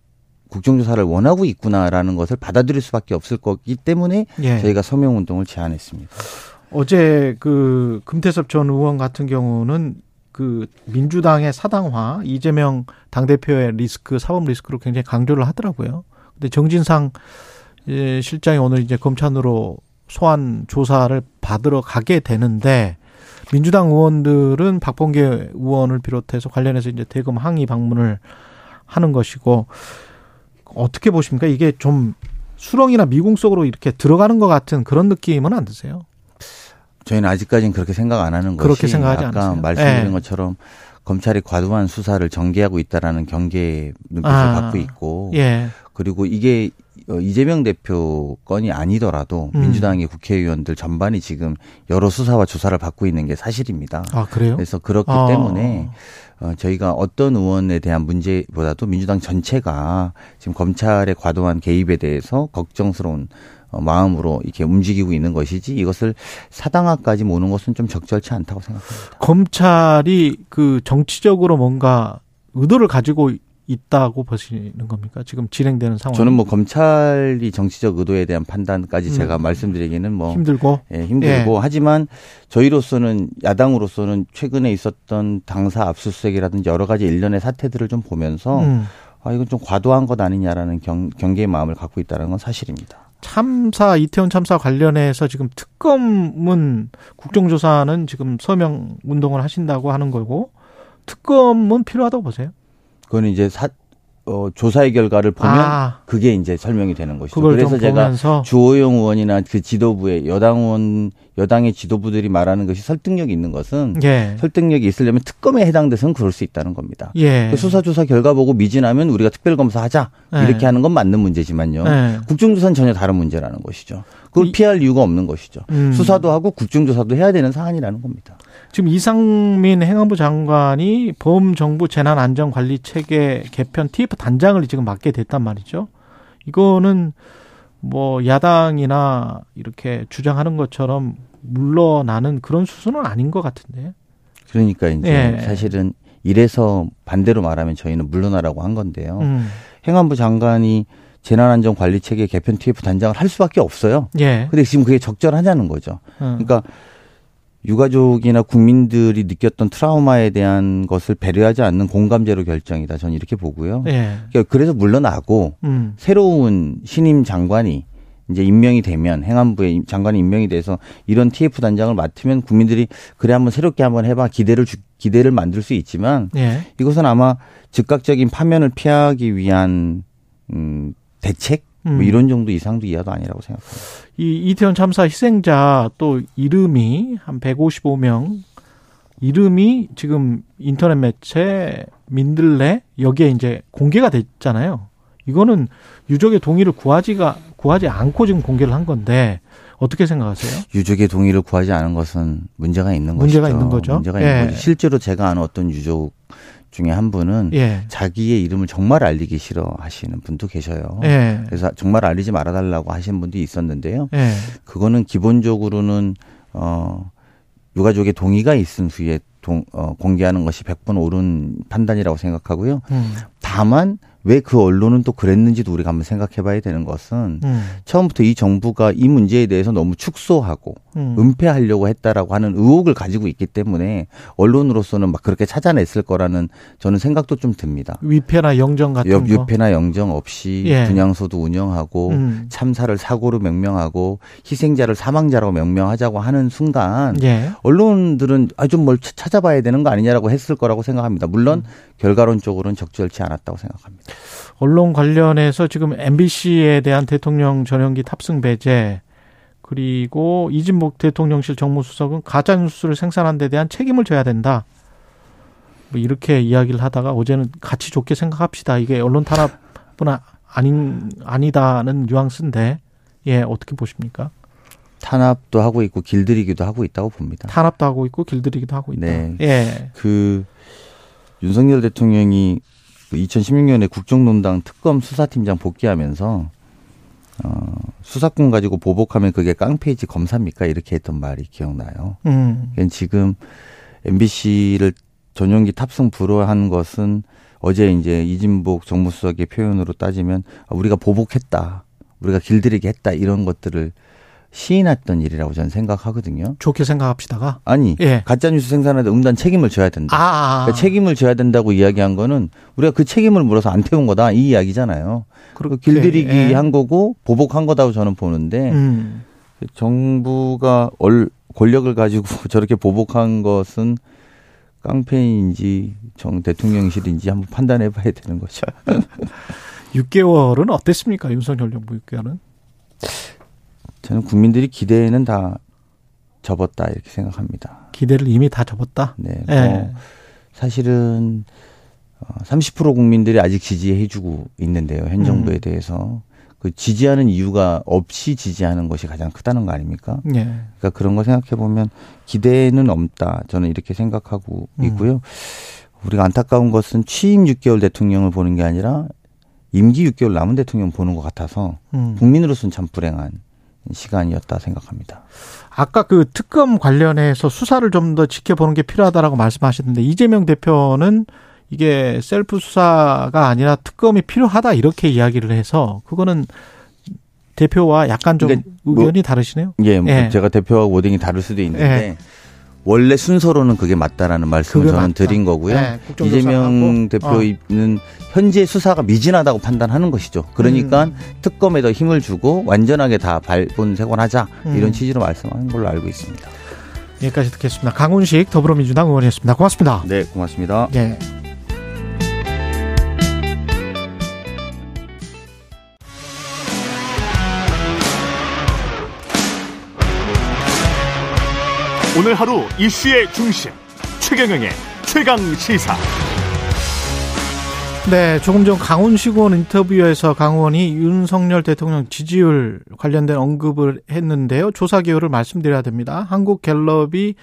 국정조사를 원하고 있구나라는 것을 받아들일 수밖에 없을 거기 때문에
예.
저희가 서명 운동을 제안했습니다.
어제 그 금태섭 전 의원 같은 경우는 그 민주당의 사당화 이재명 당대표의 리스크 사법 리스크를 굉장히 강조를 하더라고요. 근데 정진상 예, 실장이 오늘 이제 검찰으로 소환 조사를 받으러 가게 되는데 민주당 의원들은 박범계 의원을 비롯해서 관련해서 이제 대검 항의 방문을 하는 것이고 어떻게 보십니까? 이게 좀 수렁이나 미궁 속으로 이렇게 들어가는 것 같은 그런 느낌은 안 드세요?
저희는 아직까지는 그렇게 생각 안 하는
그렇게
것이
생각하지
아까
않으세요?
말씀드린
예.
것처럼 검찰이 과도한 수사를 전개하고 있다라는 경계의 눈빛을
아,
받고 있고
예.
그리고 이게 어, 이재명 대표 건이 아니더라도
음.
민주당의 국회의원들 전반이 지금 여러 수사와 조사를 받고 있는 게 사실입니다.
아, 그래요?
그래서 그렇기
아.
때문에 어, 저희가 어떤 의원에 대한 문제보다도 민주당 전체가 지금 검찰의 과도한 개입에 대해서 걱정스러운 어, 마음으로 이렇게 움직이고 있는 것이지 이것을 사당화까지 모는 것은 좀 적절치 않다고 생각합니다.
검찰이 그 정치적으로 뭔가 의도를 가지고 있다고 보시는 겁니까? 지금 진행되는 상황.
저는 뭐 검찰이 정치적 의도에 대한 판단까지
음.
제가 말씀드리기는 뭐
힘들고
예, 힘들고 하지만 저희로서는 야당으로서는 최근에 있었던 당사 압수수색이라든지 여러 가지 일련의 사태들을 좀 보면서
음.
아 이건 좀 과도한 것 아니냐라는 경, 경계의 마음을 갖고 있다는 건 사실입니다.
참사 이태원 참사 관련해서 지금 특검은 국정조사는 지금 서명 운동을 하신다고 하는 거고 특검은 필요하다고 보세요.
그거는 이제 사, 어, 조사의 결과를 보면
아.
그게 이제 설명이 되는 것이죠. 그래서
좀
제가 주호영 의원이나 그 지도부의 여당 의원, 여당의 지도부들이 말하는 것이 설득력이 있는 것은
예.
설득력이 있으려면 특검에 해당돼서는 그럴 수 있다는 겁니다.
예.
그 수사 조사 결과 보고 미진하면 우리가 특별 검사하자
예.
이렇게 하는 건 맞는 문제지만요.
예.
국정조사는 전혀 다른 문제라는 것이죠. 그걸
이-
피할 이유가 없는 것이죠.
음.
수사도 하고 국정조사도 해야 되는 사안이라는 겁니다.
지금 이상민 행안부 장관이 범정부 재난안전관리 체계 개편 TF 단장을 지금 맡게 됐단 말이죠. 이거는 뭐 야당이나 이렇게 주장하는 것처럼 물러나는 그런 수순은 아닌 것 같은데.
그러니까 이제
예.
사실은 이래서 반대로 말하면 저희는 물러나라고 한 건데요.
음.
행안부 장관이 재난안전관리체계 개편 TF 단장을 할 수밖에 없어요.
예.
근데 지금 그게 적절하냐는 거죠.
음.
그러니까 유가족이나 국민들이 느꼈던 트라우마에 대한 것을 배려하지 않는 공감제로 결정이다. 저는 이렇게 보고요.
예.
그러니까 그래서 물러나고
음.
새로운 신임 장관이 이제 임명이 되면 행안부에 장관이 임명이 돼서 이런 TF 단장을 맡으면 국민들이 그래 한번 새롭게 한번 해봐 기대를 주, 기대를 만들 수 있지만
예.
이것은 아마 즉각적인 파면을 피하기 위한 음, 대책 뭐
음.
이런 정도 이상도 이하도 아니라고 생각합니다.
이 이태원 참사 희생자 또 이름이 한 155명 이름이 지금 인터넷 매체 민들레 여기에 이제 공개가 됐잖아요. 이거는 유족의 동의를 구하지가 구하지 않고 지금 공개를 한 건데 어떻게 생각하세요?
유족의 동의를 구하지 않은 것은 문제가 있는
문제가
것이죠.
있는 거죠.
문제가
예.
있는 거죠. 실제로 제가 아는 어떤 유족 중에 한 분은
예.
자기의 이름을 정말 알리기 싫어 하시는 분도 계셔요.
예.
그래서 정말 알리지 말아달라고 하신 분도 있었는데요.
예.
그거는 기본적으로는 어 유가족의 동의가 있은 후에 동, 어, 공개하는 것이 100번 옳은 판단이라고 생각하고요.
음.
다만 왜 그 언론은 또 그랬는지도 우리가 한번 생각해 봐야 되는 것은
음.
처음부터 이 정부가 이 문제에 대해서 너무 축소하고
음.
은폐하려고 했다라고 하는 의혹을 가지고 있기 때문에 언론으로서는 막 그렇게 찾아냈을 거라는 저는 생각도 좀 듭니다.
위패나 영정 같은
역
거.
유폐나 영정 없이
예.
분향소도 운영하고
음.
참사를 사고로 명명하고 희생자를 사망자라고 명명하자고 하는 순간
예.
언론들은 아 좀 뭘 찾아봐야 되는 거 아니냐라고 했을 거라고 생각합니다. 물론 결과론적으로는 적절치 않았다고 생각합니다.
언론 관련해서 지금 MBC에 대한 대통령 전용기 탑승 배제 그리고 이진복 대통령실 정무수석은 가짜 뉴스를 생산한 데 대한 책임을 져야 된다. 뭐 이렇게 이야기를 하다가 어제는 같이 좋게 생각합시다. 이게 언론 탄압은 아- 아닌 아니다는 뉘앙스인데 예 어떻게 보십니까?
탄압도 하고 있고 길들이기도 하고 있다고 봅니다.
탄압도 하고 있고 길들이기도 하고 있다.
네.
예.
그 윤석열 대통령이 2016년에 국정농단 특검 수사팀장 복귀하면서 어, 수사권 가지고 보복하면 그게 깡패이지 검사입니까? 이렇게 했던 말이 기억나요.
음.
그러니까 지금 MBC를 전용기 탑승 불허한 것은 어제 이제 이진복 정무수석의 표현으로 따지면 아, 우리가 보복했다, 우리가 길들이게 했다 이런 것들을 시인했던 일이라고 저는 생각하거든요.
좋게 생각합시다가
아니
예.
가짜 뉴스 생산하는데 응단 책임을 져야 된다.
아, 아, 아.
그러니까 책임을 져야 된다고 이야기한 거는 우리가 그 책임을 물어서 안 태운 거다 이 이야기잖아요. 그리고 길들이기
예.
한 거고 보복한 거다고 저는 보는데
음.
정부가 얼, 권력을 가지고 [LAUGHS] 저렇게 보복한 것은 깡패인지 정 대통령실인지 한번 판단해 봐야 되는 거죠. [LAUGHS]
6개월은 어땠습니까? 윤석열 정부 6개월은?
저는 국민들이 기대는 다 접었다 이렇게 생각합니다.
기대를 이미 다 접었다.
네.
예.
뭐 사실은 어, 30% 국민들이 아직 지지해주고 있는데요. 현 정부에
음.
대해서 그 지지하는 이유가 없이 지지하는 것이 가장 크다는 거 아닙니까?
예.
그러니까 그런 거 생각해 보면 기대는 없다. 저는 이렇게 생각하고
음.
있고요. 우리가 안타까운 것은 취임 6개월 대통령을 보는 게 아니라 임기 6개월 남은 대통령 보는 것 같아서
음.
국민으로서는 참 불행한 시간이었다 생각합니다.
아까 그 특검 관련해서 수사를 좀 더 지켜보는 게 필요하다라고 말씀하셨는데 이재명 대표는 이게 셀프 수사가 아니라 특검이 필요하다 이렇게 이야기를 해서 그거는 대표와 약간 좀
그러니까 뭐-
의견이 다르시네요.
예, 뭐
예.
제가 대표하고 워딩이 다를 수도 있는데
예.
원래 순서로는 그게 맞다라는 말씀을
그게
저는
맞다.
드린 거고요.
예, 국정조사하고.
이재명 대표는 현재 수사가 미진하다고 판단하는 것이죠. 그러니까
음.
특검에 더 힘을 주고 완전하게 다 발본색원하자
음.
이런 취지로 말씀하는 걸로 알고 있습니다.
여기까지 듣겠습니다. 강훈식 더불어민주당 의원이었습니다. 고맙습니다.
네, 고맙습니다.
예.
오늘 하루 이슈의 중심 최경영의 최강 시사.
네, 조금 전 의원 인터뷰에서 강 의원이 윤석열 대통령 지지율 관련된 언급을 했는데요. 조사 기호를 말씀드려야 됩니다. 한국갤럽이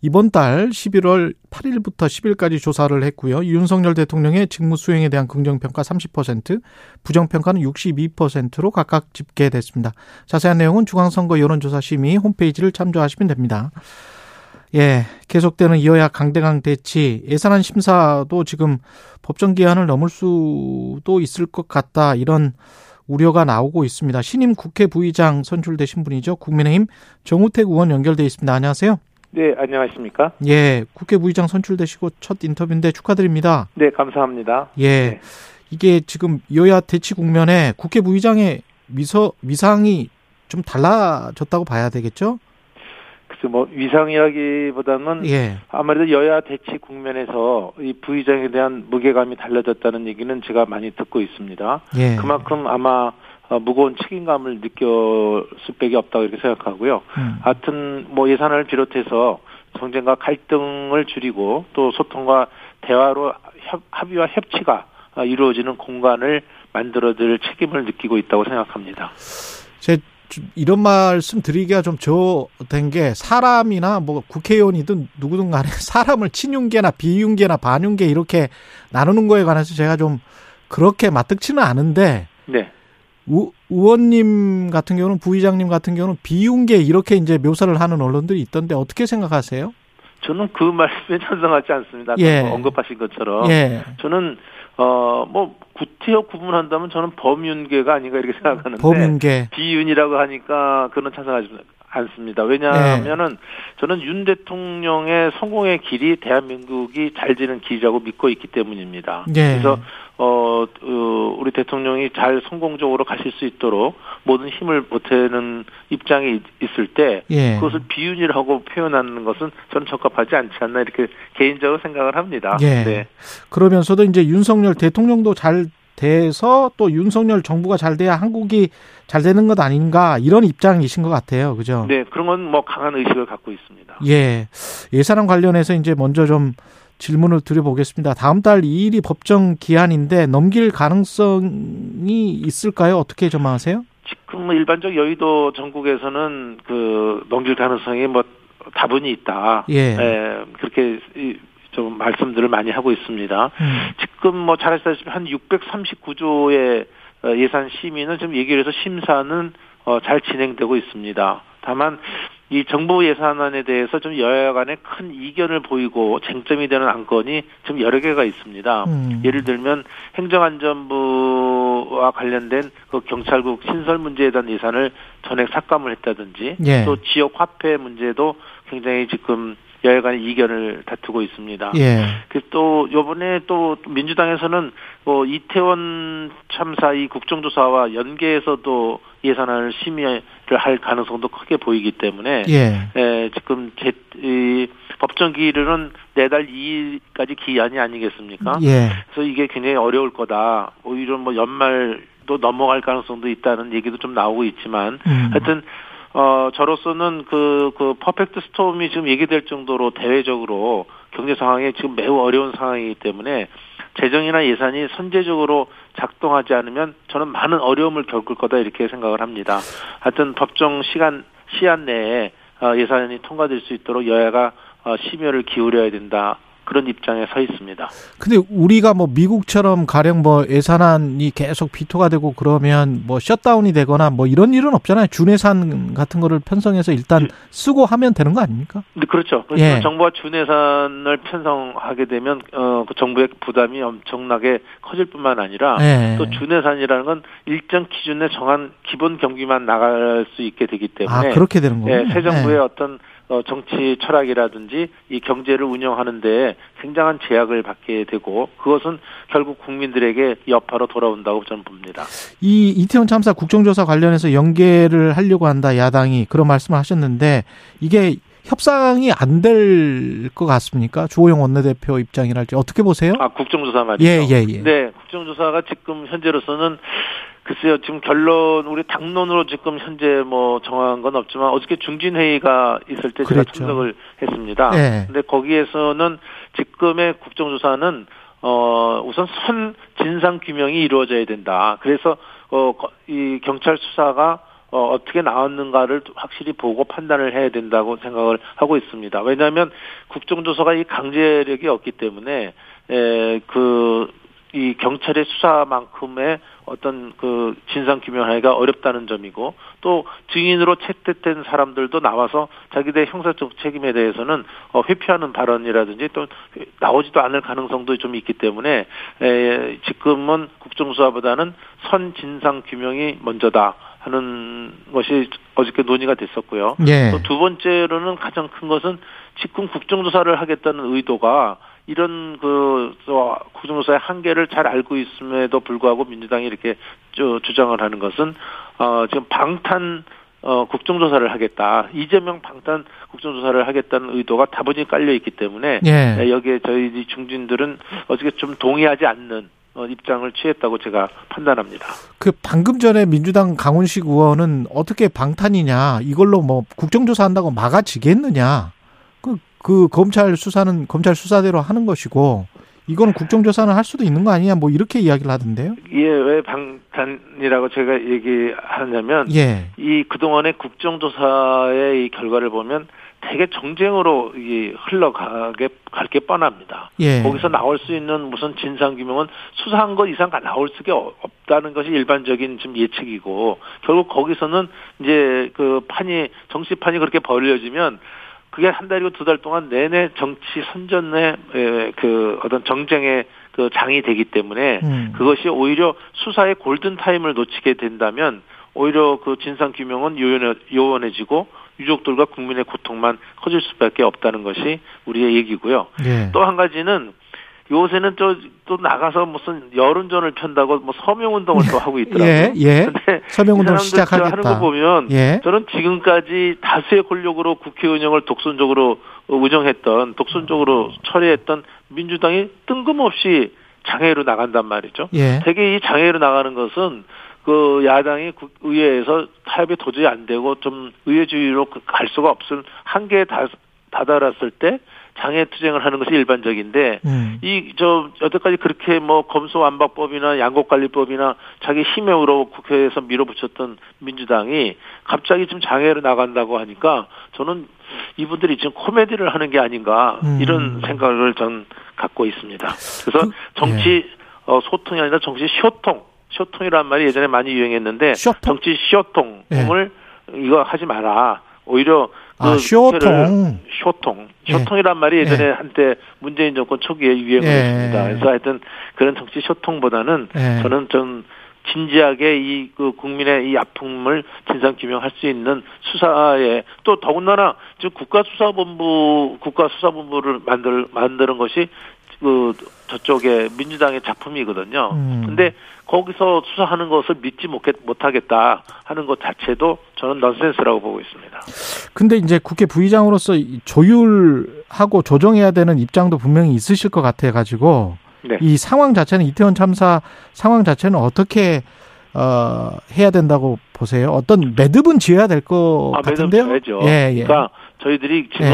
이번 달 11월 8일부터 10일까지 조사를 했고요. 윤석열 대통령의 직무 수행에 대한 긍정평가 30%, 부정평가는 62%로 각각 집계됐습니다. 자세한 내용은 중앙선거 여론조사 심의 홈페이지를 참조하시면 됩니다. 예, 계속되는 여야 강대강 대치, 예산안 심사도 지금 법정 기한을 넘을 수도 있을 것 같다. 이런 우려가 나오고 있습니다. 신임 국회 부의장 선출되신 분이죠. 국민의힘 정우택 의원 연결돼 있습니다. 안녕하세요.
네, 안녕하십니까?
예, 국회 부의장 선출되시고 첫 인터뷰인데 축하드립니다.
네, 감사합니다.
예, 이게 지금 여야 대치 국면에 국회 부의장의 미서 위상이 좀 달라졌다고 봐야 되겠죠?
그래서 뭐 위상이라기보다는
예.
아무래도 여야 대치 국면에서 이 부의장에 대한 무게감이 달라졌다는 얘기는 제가 많이 듣고 있습니다.
예.
그만큼 아마 어, 무거운 책임감을 느꼈을 수밖에 없다고 이렇게 생각하고요.
음.
하여튼 뭐 예산을 비롯해서 정쟁과 갈등을 줄이고 또 소통과 대화로 협, 합의와 협치가 어, 이루어지는 공간을 만들어줄 책임을 느끼고 있다고 생각합니다.
제 좀 이런 말씀 드리기가 좀 저된 게 사람이나 뭐 국회의원이든 누구든 간에 [LAUGHS] 사람을 친윤계나 비윤계나 반윤계 이렇게 나누는 거에 관해서 제가 좀 그렇게 맞득치는 않은데
네.
우, 의원님 같은 경우는 부의장님 같은 경우는 비윤계 이렇게 이제 묘사를 하는 언론들이 있던데 어떻게 생각하세요?
저는 그 말씀에 [LAUGHS] 찬성하지 않습니다.
예.
뭐 언급하신 것처럼
예.
저는 어뭐 구태여 구분한다면 저는 범윤계가 아닌가 이렇게 생각하는데
범윤계.
비윤이라고 하니까 그는 찬성하지 않습니다. 왜냐하면은 저는 윤 대통령의 성공의 길이 대한민국이 잘 되는 길이라고 믿고 있기 때문입니다.
예.
그래서 어, 어, 우리 대통령이 잘 성공적으로 가실 수 있도록 모든 힘을 보태는 입장에 있- 있을 때
예.
그것을 비윤이라고 표현하는 것은 저는 적합하지 않지 않나 이렇게 개인적으로 생각을 합니다.
예.
네.
그러면서도 이제 윤석열 대통령도 잘 돼서 또 윤석열 정부가 잘 돼야 한국이 잘 되는 것 아닌가 이런 입장이신 것 같아요. 그죠?
네, 그런 건 뭐 강한 의식을 갖고 있습니다.
예. 예산안 관련해서 이제 먼저 좀 질문을 드려보겠습니다. 다음 달 2일이 법정 기한인데 넘길 가능성이 있을까요? 어떻게 전망하세요?
지금 뭐 일반적 여의도 전국에서는 그 넘길 가능성이 뭐 다분히 있다.
예.
그렇게 이- 좀 말씀들을 많이 하고 있습니다.
음.
지금 뭐 잘 아시다시피 한 639조의 어, 예산 심의는 지금 얘기를 해서 심사는 어, 잘 진행되고 있습니다. 다만 이 정부 예산안에 대해서 좀 여야 간에 큰 이견을 보이고 쟁점이 되는 안건이 좀 여러 개가 있습니다.
음.
예를 들면 행정안전부와 관련된 그 경찰국 신설 문제에 대한 예산을 전액 삭감을 했다든지
예.
또 지역 화폐 문제도 굉장히 지금 여야 간의 이견을 다투고 있습니다.
예.
그또 요번에 또 민주당에서는 뭐 이태원 참사 이 국정조사와 연계해서도 예산안을 심의를 할 가능성도 크게 보이기 때문에
예.
에, 지금 제, 이, 법정 기일은 내달 2일까지 기한이 아니겠습니까?
예.
그래서 이게 굉장히 어려울 거다. 오히려 뭐 연말도 넘어갈 가능성도 있다는 얘기도 좀 나오고 있지만
음.
하여튼 어 저로서는 그 그 perfect storm이 지금 얘기될 정도로 대외적으로 경제 상황이 지금 매우 어려운 상황이기 때문에 재정이나 예산이 선제적으로 작동하지 않으면 저는 많은 어려움을 겪을 거다 이렇게 생각을 합니다. 하여튼 법정 시간 시한 내에 어, 예산이 통과될 수 있도록 여야가 어, 심혈을 기울여야 된다. 그런 입장에 서 있습니다.
근데 우리가 뭐 미국처럼 가령 뭐 예산안이 계속 비토가 되고 그러면 뭐 셧다운이 되거나 뭐 이런 일은 없잖아요. 준예산 같은 거를 편성해서 일단 쓰고 하면 되는 거 아닙니까?
네, 그렇죠.
예.
정부가 준예산을 편성하게 되면 어, 그 정부의 부담이 엄청나게 커질 뿐만 아니라
예.
또 준예산이라는 건 일정 기준에 정한 기본 경비만 나갈 수 있게 되기 때문에
아, 그렇게 되는 거군요.
예, 새 정부의
예.
어떤 어, 정치 철학이라든지 이 경제를 운영하는데 굉장한 제약을 받게 되고 그것은 결국 국민들에게 여파로 돌아온다고 저는 봅니다.
이 이태원 참사 국정조사 관련해서 연계를 하려고 한다 야당이 그런 말씀을 하셨는데 이게 협상이 안 될 것 같습니까? 주호영 원내대표 입장이랄지 어떻게 보세요?
아, 국정조사 말이죠.
예, 예, 예.
네, 국정조사가 지금 현재로서는 글쎄요, 지금 결론, 우리 당론으로 지금 현재 뭐 정한 건 없지만 어저께 중진회의가 있을 때 제가
그랬죠.
참석을 했습니다.
예.
근데 거기에서는 지금의 국정조사는 어, 우선 선 진상 규명이 이루어져야 된다. 그래서 어, 거- 이 경찰 수사가 어, 어떻게 나왔는가를 확실히 보고 판단을 해야 된다고 생각을 하고 있습니다. 왜냐하면 국정조사가 이 강제력이 없기 때문에 에, 그, 이 경찰의 수사만큼의 어떤 그 진상 규명하기가 어렵다는 점이고 또 증인으로 채택된 사람들도 나와서 자기들 형사적 책임에 대해서는 어, 회피하는 발언이라든지 또 나오지도 않을 가능성도 좀 있기 때문에 에, 지금은 국정수사보다는 선 진상 규명이 먼저다 하는 것이 어저께 논의가 됐었고요.
예.
또두 번째로는 가장 큰 것은 지금 국정조사를 하겠다는 의도가 이런 그 저, 국정조사의 한계를 잘 알고 있음에도 불구하고 민주당이 이렇게 주, 주장을 하는 것은 어 지금 방탄 어 국정조사를 하겠다 이재명 방탄 국정조사를 하겠다는 의도가 다분히 깔려 있기 때문에
예.
네, 여기에 저희 중진들은 어떻게 좀 동의하지 않는 어, 입장을 취했다고 제가 판단합니다.
그 방금 전에 민주당 강훈식 의원은 어떻게 방탄이냐 이걸로 뭐 국정조사 한다고 막아지겠느냐 그, 그 검찰 수사는 검찰 수사대로 하는 것이고 이거는 국정조사는 할 수도 있는 거 아니냐 뭐 이렇게 이야기를 하던데요.
이게 왜 방탄이라고 제가 얘기하냐면
예.
이 그동안의 국정조사의 이 결과를 보면 되게 정쟁으로 이 흘러가게 갈 게 뻔합니다.
예.
거기서 나올 수 있는 무슨 진상 규명은 수사한 것 이상 나올 수가 없다는 것이 일반적인 좀 예측이고 결국 거기서는 이제 그 판이 정치 판이 그렇게 벌려지면 그게 한 달이고 두 달 동안 내내 정치 선전의 에, 그 어떤 정쟁의 그 장이 되기 때문에
음.
그것이 오히려 수사의 골든 타임을 놓치게 된다면 오히려 그 진상 규명은 요원해, 요원해지고 유족들과 국민의 고통만 커질 수밖에 없다는 것이 우리의 얘기고요.
예.
또한 가지는 요새는 또, 또 나가서 무슨 여론전을 편다고 뭐 서명 운동을 또 하고 있더라고요.
예, 예.
근데
서명 운동
이 사람들
시작하겠다.
하는 거 보면
예.
저는 지금까지 다수의 권력으로 국회 운영을 독선적으로 운영했던 독선적으로 처리했던 민주당이 뜬금없이 장애로 나간단 말이죠.
예.
되게 이 장애로 나가는 것은 그 야당이 국- 의회에서 타협이 도저히 안 되고 좀 의회주의로 그갈 수가 없을 한계에 다, 다다랐을 때 장애 투쟁을 하는 것이 일반적인데
음.
이저 여태까지 그렇게 뭐 검소완박법이나 양곡관리법이나 자기 힘에 우러 국회에서 밀어붙였던 민주당이 갑자기 지금 장애로 나간다고 하니까 저는 이분들이 지금 코미디를 하는 게 아닌가
음.
이런 생각을 전 갖고 있습니다. 그래서
그-
정치 어, 소통이 아니라 정치 쇼통 쇼통이란 말이 예전에 많이 유행했는데
쇼통?
정치 쇼통을 이거 하지 마라. 오히려 그
아, 쇼통.
국회를 쇼통.
예.
쇼통이란 말이 예전에
예.
한때 문재인 정권 초기에 유행을
예.
했습니다. 그래서 하여튼 그런 정치 쇼통보다는
예.
저는 좀 진지하게 이 그 국민의 이 아픔을 진상 규명할 수 있는 수사에 또 더군다나 지금 국가수사본부 국가수사본부를 만들 만드는 것이 그 저쪽에 민주당의 작품이거든요.
음.
근데 거기서 수사하는 것을 믿지 못하겠다 하는 것 자체도 저는 넌센스라고 보고 있습니다.
근데 이제 국회 부의장으로서 이 조율하고 조정해야 되는 입장도 분명히 있으실 것 같아 가지고
네.
이 상황 자체는 이태원 참사 상황 자체는 어떻게 어 해야 된다고 보세요? 어떤 매듭은 지어야 될것
아,
같은데요?
매듭
예, 예.
그러니까 저희들이 지금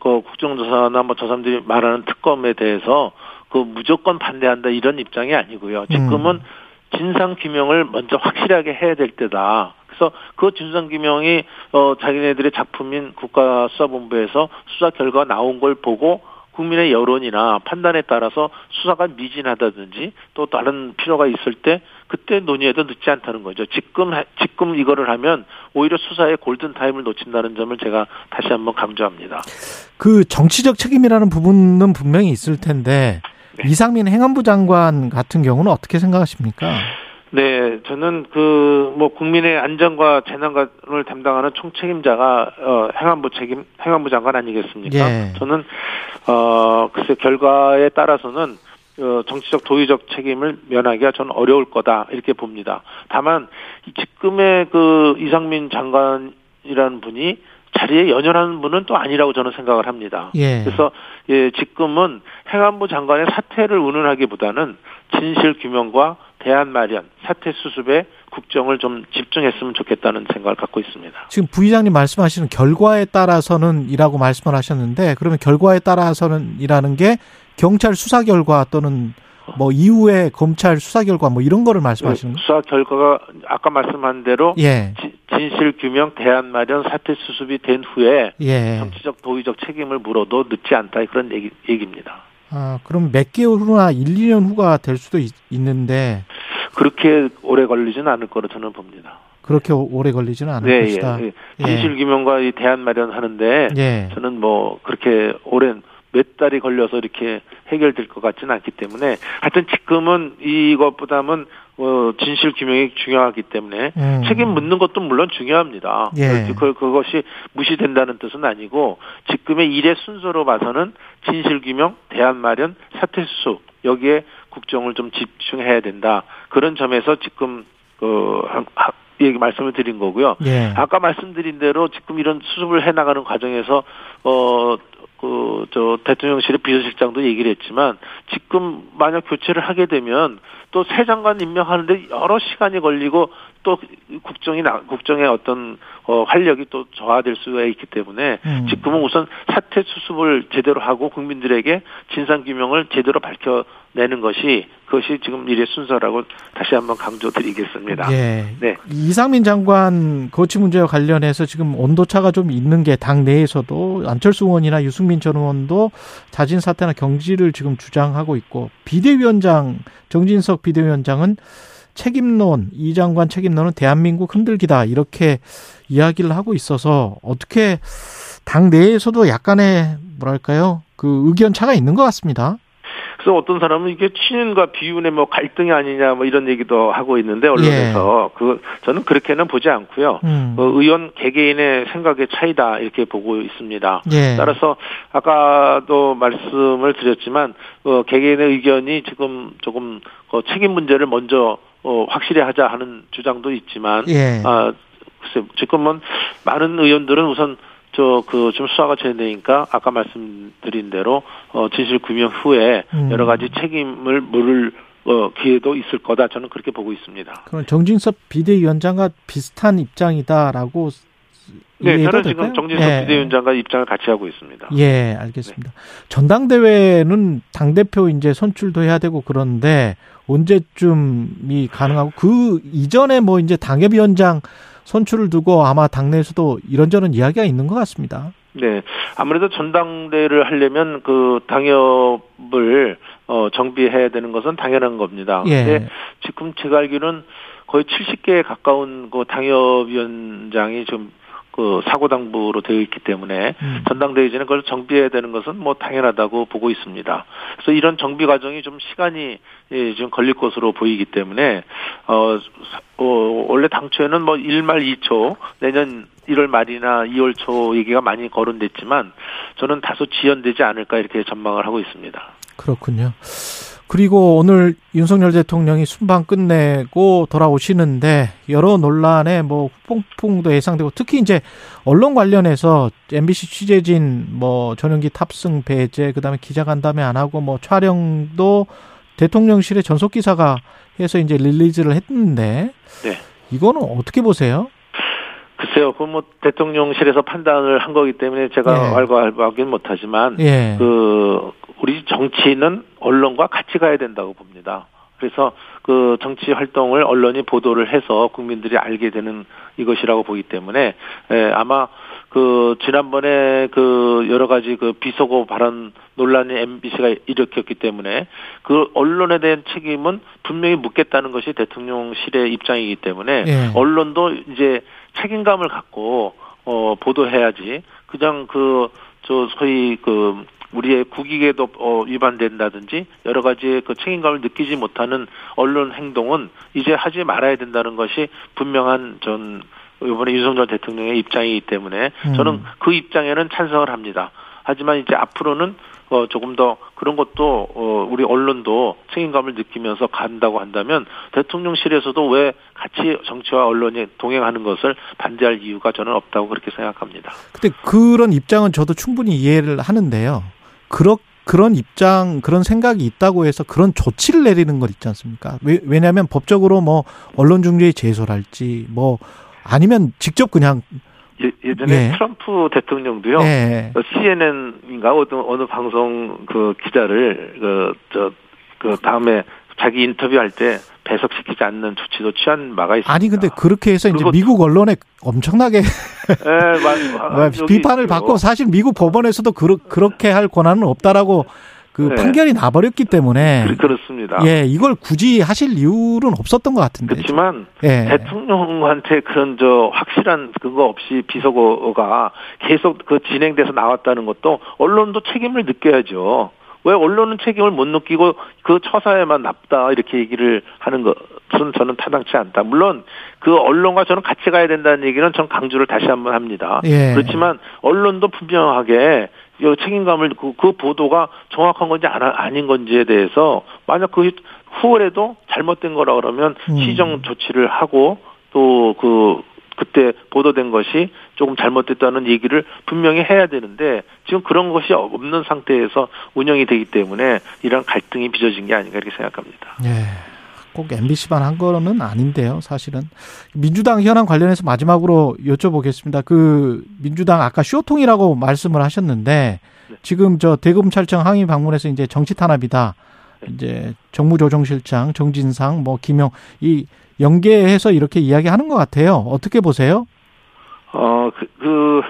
그 국정조사나 뭐 저 사람들이 말하는 특검에 대해서 그 무조건 반대한다 이런 입장이 아니고요. 지금은
음.
진상 규명을 먼저 확실하게 해야 될 때다. 그래서 그 진상 규명이 어 자기네들의 작품인 국가수사본부에서 수사 결과 나온 걸 보고 국민의 여론이나 판단에 따라서 수사가 미진하다든지 또 다른 필요가 있을 때 그때 논의해도 늦지 않다는 거죠. 지금 하- 지금 이거를 하면 오히려 수사의 골든 타임을 놓친다는 점을 제가 다시 한번 강조합니다.
그 정치적 책임이라는 부분은 분명히 있을 텐데
네.
이상민 행안부 장관 같은 경우는 어떻게 생각하십니까?
네, 저는 그 뭐 국민의 안전과 재난을 담당하는 총책임자가 어 행안부 책임 행안부 장관 아니겠습니까?
예.
저는 어 글쎄 결과에 따라서는 어, 정치적 도의적 책임을 면하기가 저는 어려울 거다 이렇게 봅니다. 다만 이 지금의 그 이상민 장관이라는 분이 자리에 연연하는 분은 또 아니라고 저는 생각을 합니다.
예.
그래서 예, 지금은 행안부 장관의 사퇴를 운운하기보다는 진실 규명과 대안 마련, 사퇴 수습에 국정을 좀 집중했으면 좋겠다는 생각을 갖고 있습니다.
지금 부의장님 말씀하시는 결과에 따라서는 이라고 말씀을 하셨는데 그러면 결과에 따라서는 이라는 게 경찰 수사 결과 또는 뭐 이후에 검찰 수사 결과 뭐 이런 거를 말씀하시는 거예요?
수사 결과가 아까 말씀한 대로
예.
지- 진실 규명, 대안 마련, 사퇴 수습이 된 후에
예.
정치적 도의적 책임을 물어도 늦지 않다 그런 얘기, 얘기입니다.
아, 그럼 몇 개월 후나 1, 2년 후가 될 수도 있, 있는데
그렇게 오래 걸리지는 않을 거로 저는 봅니다.
그렇게 오- 오래 걸리지는 않을
네,
것이다.
예, 예. 진실 규명과 이 대안 마련하는데
예.
저는 뭐 그렇게 오랜 몇 달이 걸려서 이렇게 해결될 것 같지는 않기 때문에 하여튼 지금은 이것보다는 어, 진실 규명이 중요하기 때문에
음.
책임 묻는 것도 물론 중요합니다.
예.
그, 그것이 무시된다는 뜻은 아니고 지금의 일의 순서로 봐서는 진실 규명, 대안 마련, 사퇴 수습 여기에 국정을 좀 집중해야 된다. 그런 점에서 지금 그 얘기 말씀을 드린 거고요.
예.
아까 말씀드린 대로 지금 이런 수습을 해 나가는 과정에서 어 그 저 대통령실의 비서실장도 얘기를 했지만 지금 만약 교체를 하게 되면 또 새 장관 임명하는데 여러 시간이 걸리고 또 국정이 나 국정의 어떤 어 활력이 또 저하될 수가 있기 때문에
음.
지금은 우선 사퇴 수습을 제대로 하고 국민들에게 진상 규명을 제대로 밝혀내는 것이 그것이 지금 일의 순서라고 다시 한번 강조드리겠습니다.
예.
네.
이상민 장관 거치 문제와 관련해서 지금 온도차가 좀 있는 게 당 내에서도 안철수 의원이나 유승민 전 의원도 자진 사퇴나 경질을 지금 주장하고 있고 비대위원장 정진석 비대위원장은 책임론 이 장관 책임론은 대한민국 흔들기다 이렇게 이야기를 하고 있어서 어떻게 당 내에서도 약간의 뭐랄까요 그 의견 차가 있는 것 같습니다.
그래서 어떤 사람은 이게 친윤과 비윤의 뭐 갈등이 아니냐 뭐 이런 얘기도 하고 있는데 언론에서
예.
그 저는 그렇게는 보지 않고요.
음.
어, 의원 개개인의 생각의 차이다 이렇게 보고 있습니다.
예.
따라서 아까도 말씀을 드렸지만 어, 개개인의 의견이 지금 조금 어, 책임 문제를 먼저 어, 확실히 하자 하는 주장도 있지만
예.
아, 글쎄 지금은 많은 의원들은 우선 저 그 좀 수사가 진행되니까 아까 말씀드린 대로 어 진실 규명 후에
음.
여러 가지 책임을 물을 어 기회도 있을 거다 저는 그렇게 보고 있습니다.
그럼 정진섭 비대위원장과 비슷한 입장이다라고
네, 저는
될까요?
지금 정진석
예.
비대위원장과 입장을 같이 하고 있습니다.
예, 알겠습니다. 전당대회는 당대표 이제 선출도 해야 되고 그런데 언제쯤이 가능하고 그 이전에 뭐 이제 당협위원장 선출을 두고 아마 당내에서도 이런저런 이야기가 있는 것 같습니다.
네, 아무래도 전당대회를 하려면 그 당협을 어 정비해야 되는 것은 당연한 겁니다.
예.
근데 지금 제가 알기로는 거의 70개에 가까운 그 당협위원장이 좀 그 사고 당부로 되어 있기 때문에
음.
전당대회 전에 그걸 정비해야 되는 것은 뭐 당연하다고 보고 있습니다. 그래서 이런 정비 과정이 좀 시간이 예, 좀 걸릴 것으로 보이기 때문에 어, 사- 어 원래 당초에는 뭐 1말 2초 내년 1월 말이나 2월 초 얘기가 많이 거론됐지만 저는 다소 지연되지 않을까 이렇게 전망을 하고 있습니다.
그렇군요. 그리고 오늘 윤석열 대통령이 순방 끝내고 돌아오시는데 여러 논란에 뭐 후폭풍도 예상되고 특히 이제 언론 관련해서 MBC 취재진 뭐 전용기 탑승 배제 그다음에 기자간담회 안 하고 뭐 촬영도 대통령실의 전속 기사가 해서 이제 릴리즈를 했는데
네.
이거는 어떻게 보세요?
글쎄요, 그 뭐 대통령실에서 판단을 한 거기 때문에 제가
예.
왈가왈부하기는 못하지만
예.
그 우리 정치는 언론과 같이 가야 된다고 봅니다. 그래서 그 정치 활동을 언론이 보도를 해서 국민들이 알게 되는 이것이라고 보기 때문에 에, 아마 그 지난번에 그 여러 가지 그 비속어 발언 논란이 MBC가 일으켰기 때문에 그 언론에 대한 책임은 분명히 묻겠다는 것이 대통령실의 입장이기 때문에
예.
언론도 이제 책임감을 갖고 어 보도해야지 그냥 그 저 소위 그 우리의 국익에도 어 위반된다든지 여러 가지 그 책임감을 느끼지 못하는 언론 행동은 이제 하지 말아야 된다는 것이 분명한 전 이번에 윤석열 대통령의 입장이기 때문에
음.
저는 그 입장에는 찬성을 합니다. 하지만 이제 앞으로는 어 조금 더 그런 것도 어 우리 언론도 책임감을 느끼면서 간다고 한다면 대통령실에서도 왜 같이 정치와 언론이 동행하는 것을 반대할 이유가 저는 없다고 그렇게 생각합니다.
근데 그런 입장은 저도 충분히 이해를 하는데요. 그렇 그런 입장, 그런 생각이 있다고 해서 그런 조치를 내리는 것 있지 않습니까? 왜, 왜냐하면 법적으로 뭐 언론 중재에 제소할지 뭐 아니면 직접 그냥
예, 예전에
예.
트럼프 대통령도요.
예.
CNN인가 어느 어느 방송 그 기자를 그저 그 다음에 자기 인터뷰할 때 배석시키지 않는 조치도 취한 바가 있습니다.
아니 근데 그렇게 해서 이제 미국 언론에 엄청나게 [LAUGHS]
여기
비판을. 받고 사실 미국 법원에서도 그렇, 그렇게 할 권한은 없다라고 그
네.
판결이 나버렸기 때문에
그- 그렇습니다.
예 이걸 굳이 하실 이유는 없었던 것 같은데
그렇지만
예.
대통령한테 그런 저 확실한 그거 없이 비서가 계속 그 진행돼서 나왔다는 것도 언론도 책임을 느껴야죠. 왜 언론은 책임을 못 느끼고 그 처사에만 납다 이렇게 얘기를 하는 것은 저는 타당치 않다. 물론 그 언론과 저는 같이 가야 된다는 얘기는 전 강조를 다시 한번 합니다.
예.
그렇지만 언론도 분명하게 이 책임감을 그, 그 보도가 정확한 건지 안, 아닌 건지에 대해서 만약 그 후월에도 잘못된 거라 그러면
음.
시정 조치를 하고 또그 그때 보도된 것이 조금 잘못됐다는 얘기를 분명히 해야 되는데 지금 그런 것이 없는 상태에서 운영이 되기 때문에 이런 갈등이 빚어진 게 아닌가 이렇게 생각합니다.
예. 꼭 MBC만 한 거는 아닌데요, 사실은. 민주당 현안 관련해서 마지막으로 여쭤보겠습니다. 그, 민주당 아까 쇼통이라고 말씀을 하셨는데, 지금 저 대검찰청 항의 방문해서 이제 정치 탄압이다. 이제 정무조정실장, 정진상, 뭐, 김영, 이 연계해서 이렇게 이야기하는 것 같아요. 어떻게 보세요?
어, 그, 그,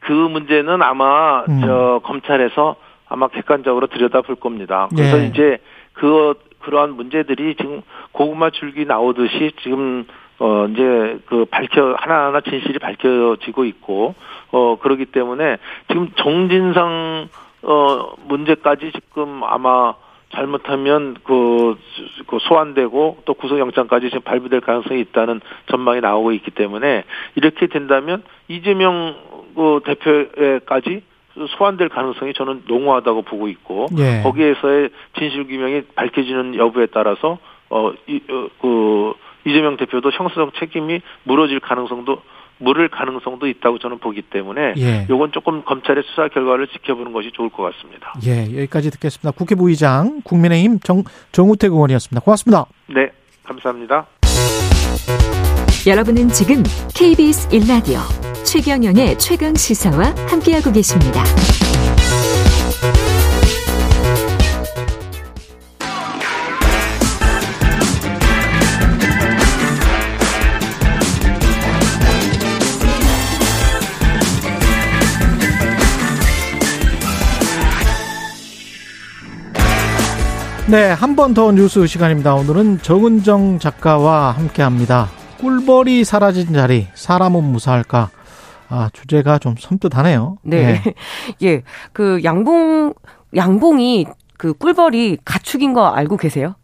그 문제는 아마,
음.
저, 검찰에서 아마 객관적으로 들여다볼 겁니다. 그래서
예.
이제, 그, 그러한 문제들이 지금 고구마 줄기 나오듯이 지금, 어, 이제 그 밝혀, 하나하나 진실이 밝혀지고 있고, 어, 그러기 때문에 지금 정진상, 어, 문제까지 지금 아마 잘못하면 그, 그 소환되고 또 구속영장까지 지금 발부될 가능성이 있다는 전망이 나오고 있기 때문에 이렇게 된다면 이재명 그 대표에까지 소환될 가능성이 저는 농후하다고 보고 있고
예.
거기에서의 진실 규명이 밝혀지는 여부에 따라서 어이그 이재명 대표도 형사적 책임이 물어질 가능성도 물을 가능성도 있다고 저는 보기 때문에
예.
요건 조금 검찰의 수사 결과를 지켜보는 것이 좋을 것 같습니다.
예, 여기까지 듣겠습니다. 국회 부의장 국민의힘 정, 정우택 의원이었습니다. 고맙습니다.
네, 감사합니다.
여러분은 지금 KBS 1라디오 최경영의 최강 시사와 함께하고 계십니다.
네, 한 번 더 뉴스 시간입니다. 오늘은 정은정 작가와 함께 합니다. 꿀벌이 사라진 자리, 사람은 무사할까? 아, 주제가 좀 섬뜩하네요.
네. [LAUGHS] 예. 그 양봉, 양봉이 그 꿀벌이 가축인 거 알고 계세요?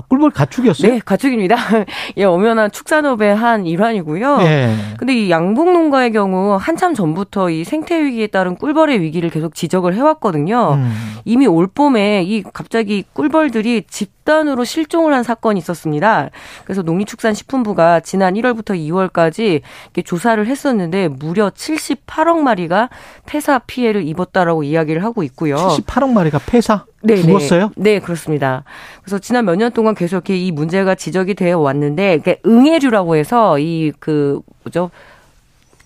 아, 꿀벌 가축이었어요?
네, 가축입니다. [LAUGHS] 예, 엄연한 축산업의 한 일환이고요.
예.
근데 이 양봉 농가의 경우 한참 전부터 이 생태 위기에 따른 꿀벌의 위기를 계속 지적을 해왔거든요.
음.
이미 올 봄에 이 갑자기 꿀벌들이 집단으로 실종을 한 사건이 있었습니다. 그래서 농림축산식품부가 지난 1월부터 2월까지 이렇게 조사를 했었는데 무려 78억 마리가 폐사 피해를 입었다라고 이야기를 하고 있고요.
78억 마리가 폐사?
네,
죽었어요?
네. 네, 그렇습니다. 그래서 지난 몇 년 동안 계속 이렇게 이 문제가 지적이 되어 왔는데, 이게 응애류라고 해서 이 그 뭐죠?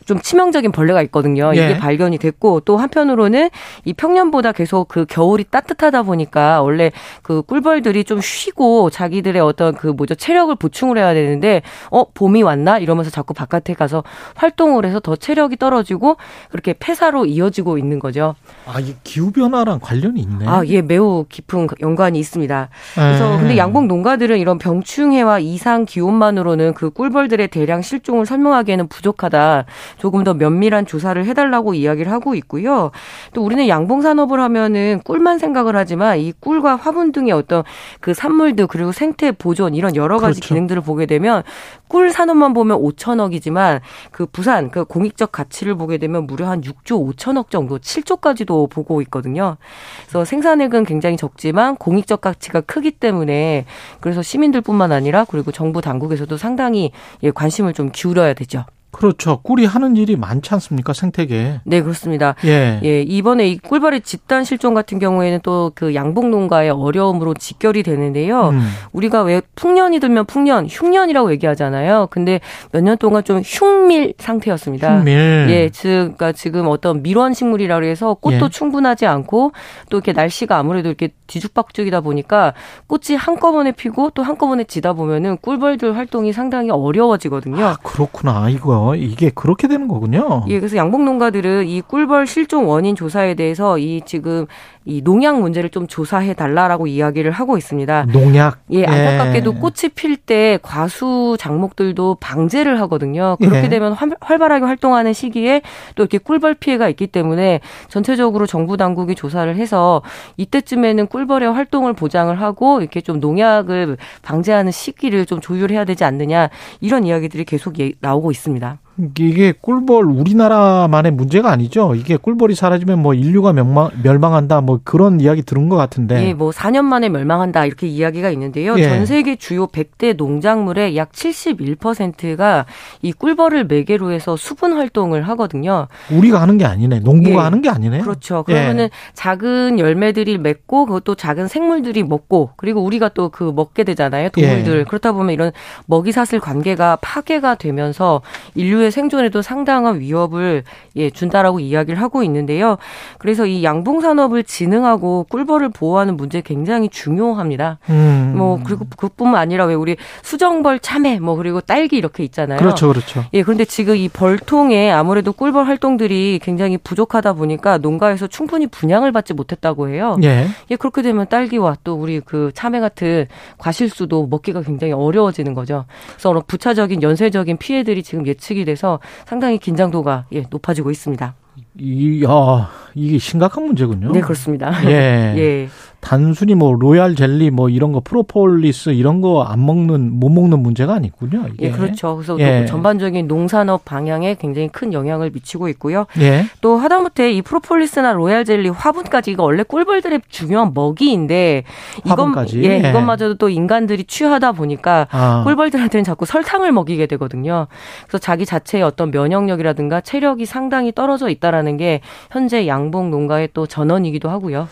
좀 치명적인 벌레가 있거든요. 이게
예.
발견이 됐고 또 한편으로는 이 평년보다 계속 그 겨울이 따뜻하다 보니까 원래 그 꿀벌들이 좀 쉬고 자기들의 어떤 그 뭐죠 체력을 보충을 해야 되는데 어 봄이 왔나 이러면서 자꾸 바깥에 가서 활동을 해서 더 체력이 떨어지고 그렇게 폐사로 이어지고 있는 거죠.
아, 이 기후 변화랑 관련이 있네.
아, 예, 매우 깊은 연관이 있습니다. 그래서
예.
근데 양봉 농가들은 이런 병충해와 이상 기온만으로는 그 꿀벌들의 대량 실종을 설명하기에는 부족하다. 조금 더 면밀한 조사를 해달라고 이야기를 하고 있고요. 또 우리는 양봉 산업을 하면은 꿀만 생각을 하지만 이 꿀과 화분 등의 어떤 그 산물들 그리고 생태 보존 이런 여러 가지
그렇죠.
기능들을 보게 되면 꿀 산업만 보면 5천억이지만 그 부산 그 공익적 가치를 보게 되면 무려 한 6조 5천억 정도, 7조까지도 보고 있거든요. 그래서 생산액은 굉장히 적지만 공익적 가치가 크기 때문에 그래서 시민들뿐만 아니라 그리고 정부 당국에서도 상당히 예, 관심을 좀 기울여야 되죠.
그렇죠. 꿀이 하는 일이 많지 않습니까? 생태계에.
네, 그렇습니다.
예.
예, 이번에 이 꿀벌의 집단 실종 같은 경우에는 또 그 양봉 농가의 어려움으로 직결이 되는데요.
음.
우리가 왜 풍년이 들면 풍년, 흉년이라고 얘기하잖아요. 근데 몇 년 동안 좀 흉밀 상태였습니다.
흉밀.
예, 즉, 그러니까 지금 어떤 밀원 식물이라고 해서 꽃도
예.
충분하지 않고 또 이렇게 날씨가 아무래도 이렇게 뒤죽박죽이다 보니까 꽃이 한꺼번에 피고 또 한꺼번에 지다 보면은 꿀벌들 활동이 상당히 어려워지거든요.
아, 그렇구나. 이거 이게 그렇게 되는 거군요.
예, 그래서 양봉 농가들은 이 꿀벌 실종 원인 조사에 대해서 이 지금 이 농약 문제를 좀 조사해 달라라고 이야기를 하고 있습니다.
농약.
예, 안타깝게도
예.
꽃이 필 때 과수 작목들도 방제를 하거든요. 그렇게
예.
되면 활- 활발하게 활동하는 시기에 또 이렇게 꿀벌 피해가 있기 때문에 전체적으로 정부 당국이 조사를 해서 이때쯤에는 꿀벌의 활동을 보장을 하고 이렇게 좀 농약을 방제하는 시기를 좀 조율해야 되지 않느냐 이런 이야기들이 계속 예- 나오고 있습니다.
이게 꿀벌 우리나라만의 문제가 아니죠. 이게 꿀벌이 사라지면 뭐 인류가 멸망, 멸망한다 뭐 그런 이야기 들은 것 같은데.
예, 뭐 4년 만에 멸망한다 이렇게 이야기가 있는데요.
예.
전 세계 주요 100대 농작물의 약 71%가 이 꿀벌을 매개로 해서 수분 활동을 하거든요.
우리가 하는 게 아니네. 농부가
예.
하는 게 아니네.
그렇죠. 그러면은 작은 열매들이 맺고 그것도 작은 생물들이 먹고 그리고 우리가 또 그 먹게 되잖아요. 동물들.
예.
그렇다 보면 이런 먹이 사슬 관계가 파괴가 되면서 인류 의 생존에도 상당한 위협을 예, 준다라고 이야기를 하고 있는데요. 그래서 이 양봉 산업을 진흥하고 꿀벌을 보호하는 문제 굉장히 중요합니다.
음.
뭐 그리고 그뿐만 아니라 왜 우리 수정벌 참외 뭐 그리고 딸기 이렇게 있잖아요.
그렇죠, 그렇죠.
예, 그런데 지금 이 벌통에 아무래도 꿀벌 활동들이 굉장히 부족하다 보니까 농가에서 충분히 분양을 받지 못했다고 해요.
예.
예, 그렇게 되면 딸기와 또 우리 그 참외 같은 과실수도 먹기가 굉장히 어려워지는 거죠. 그래서 어느 부차적인 연쇄적인 피해들이 지금 예측이 돼서 상당히 긴장도가 예, 높아지고 있습니다.
이, 야, 이게 심각한 문제군요.
네, 그렇습니다.
예. [LAUGHS]
예.
단순히 뭐 로얄 젤리 뭐 이런 거 프로폴리스 이런 거 안 먹는 못 먹는 문제가 아니군요. 이게.
예, 그렇죠. 그래서
예.
전반적인 농산업 방향에 굉장히 큰 영향을 미치고 있고요.
예.
또 하다못해 이 프로폴리스나 로얄 젤리, 화분까지 이거 원래 꿀벌들의 중요한 먹이인데 이건
화분까지?
예,
예.
이것마저도 또 인간들이 취하다 보니까
아.
꿀벌들한테는 자꾸 설탕을 먹이게 되거든요. 그래서 자기 자체의 어떤 면역력이라든가 체력이 상당히 떨어져 있다라는 게 현재 양봉 농가의 또 전원이기도 하고요.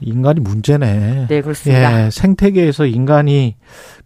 인간이 문제네.
네, 그렇습니다.
예, 생태계에서 인간이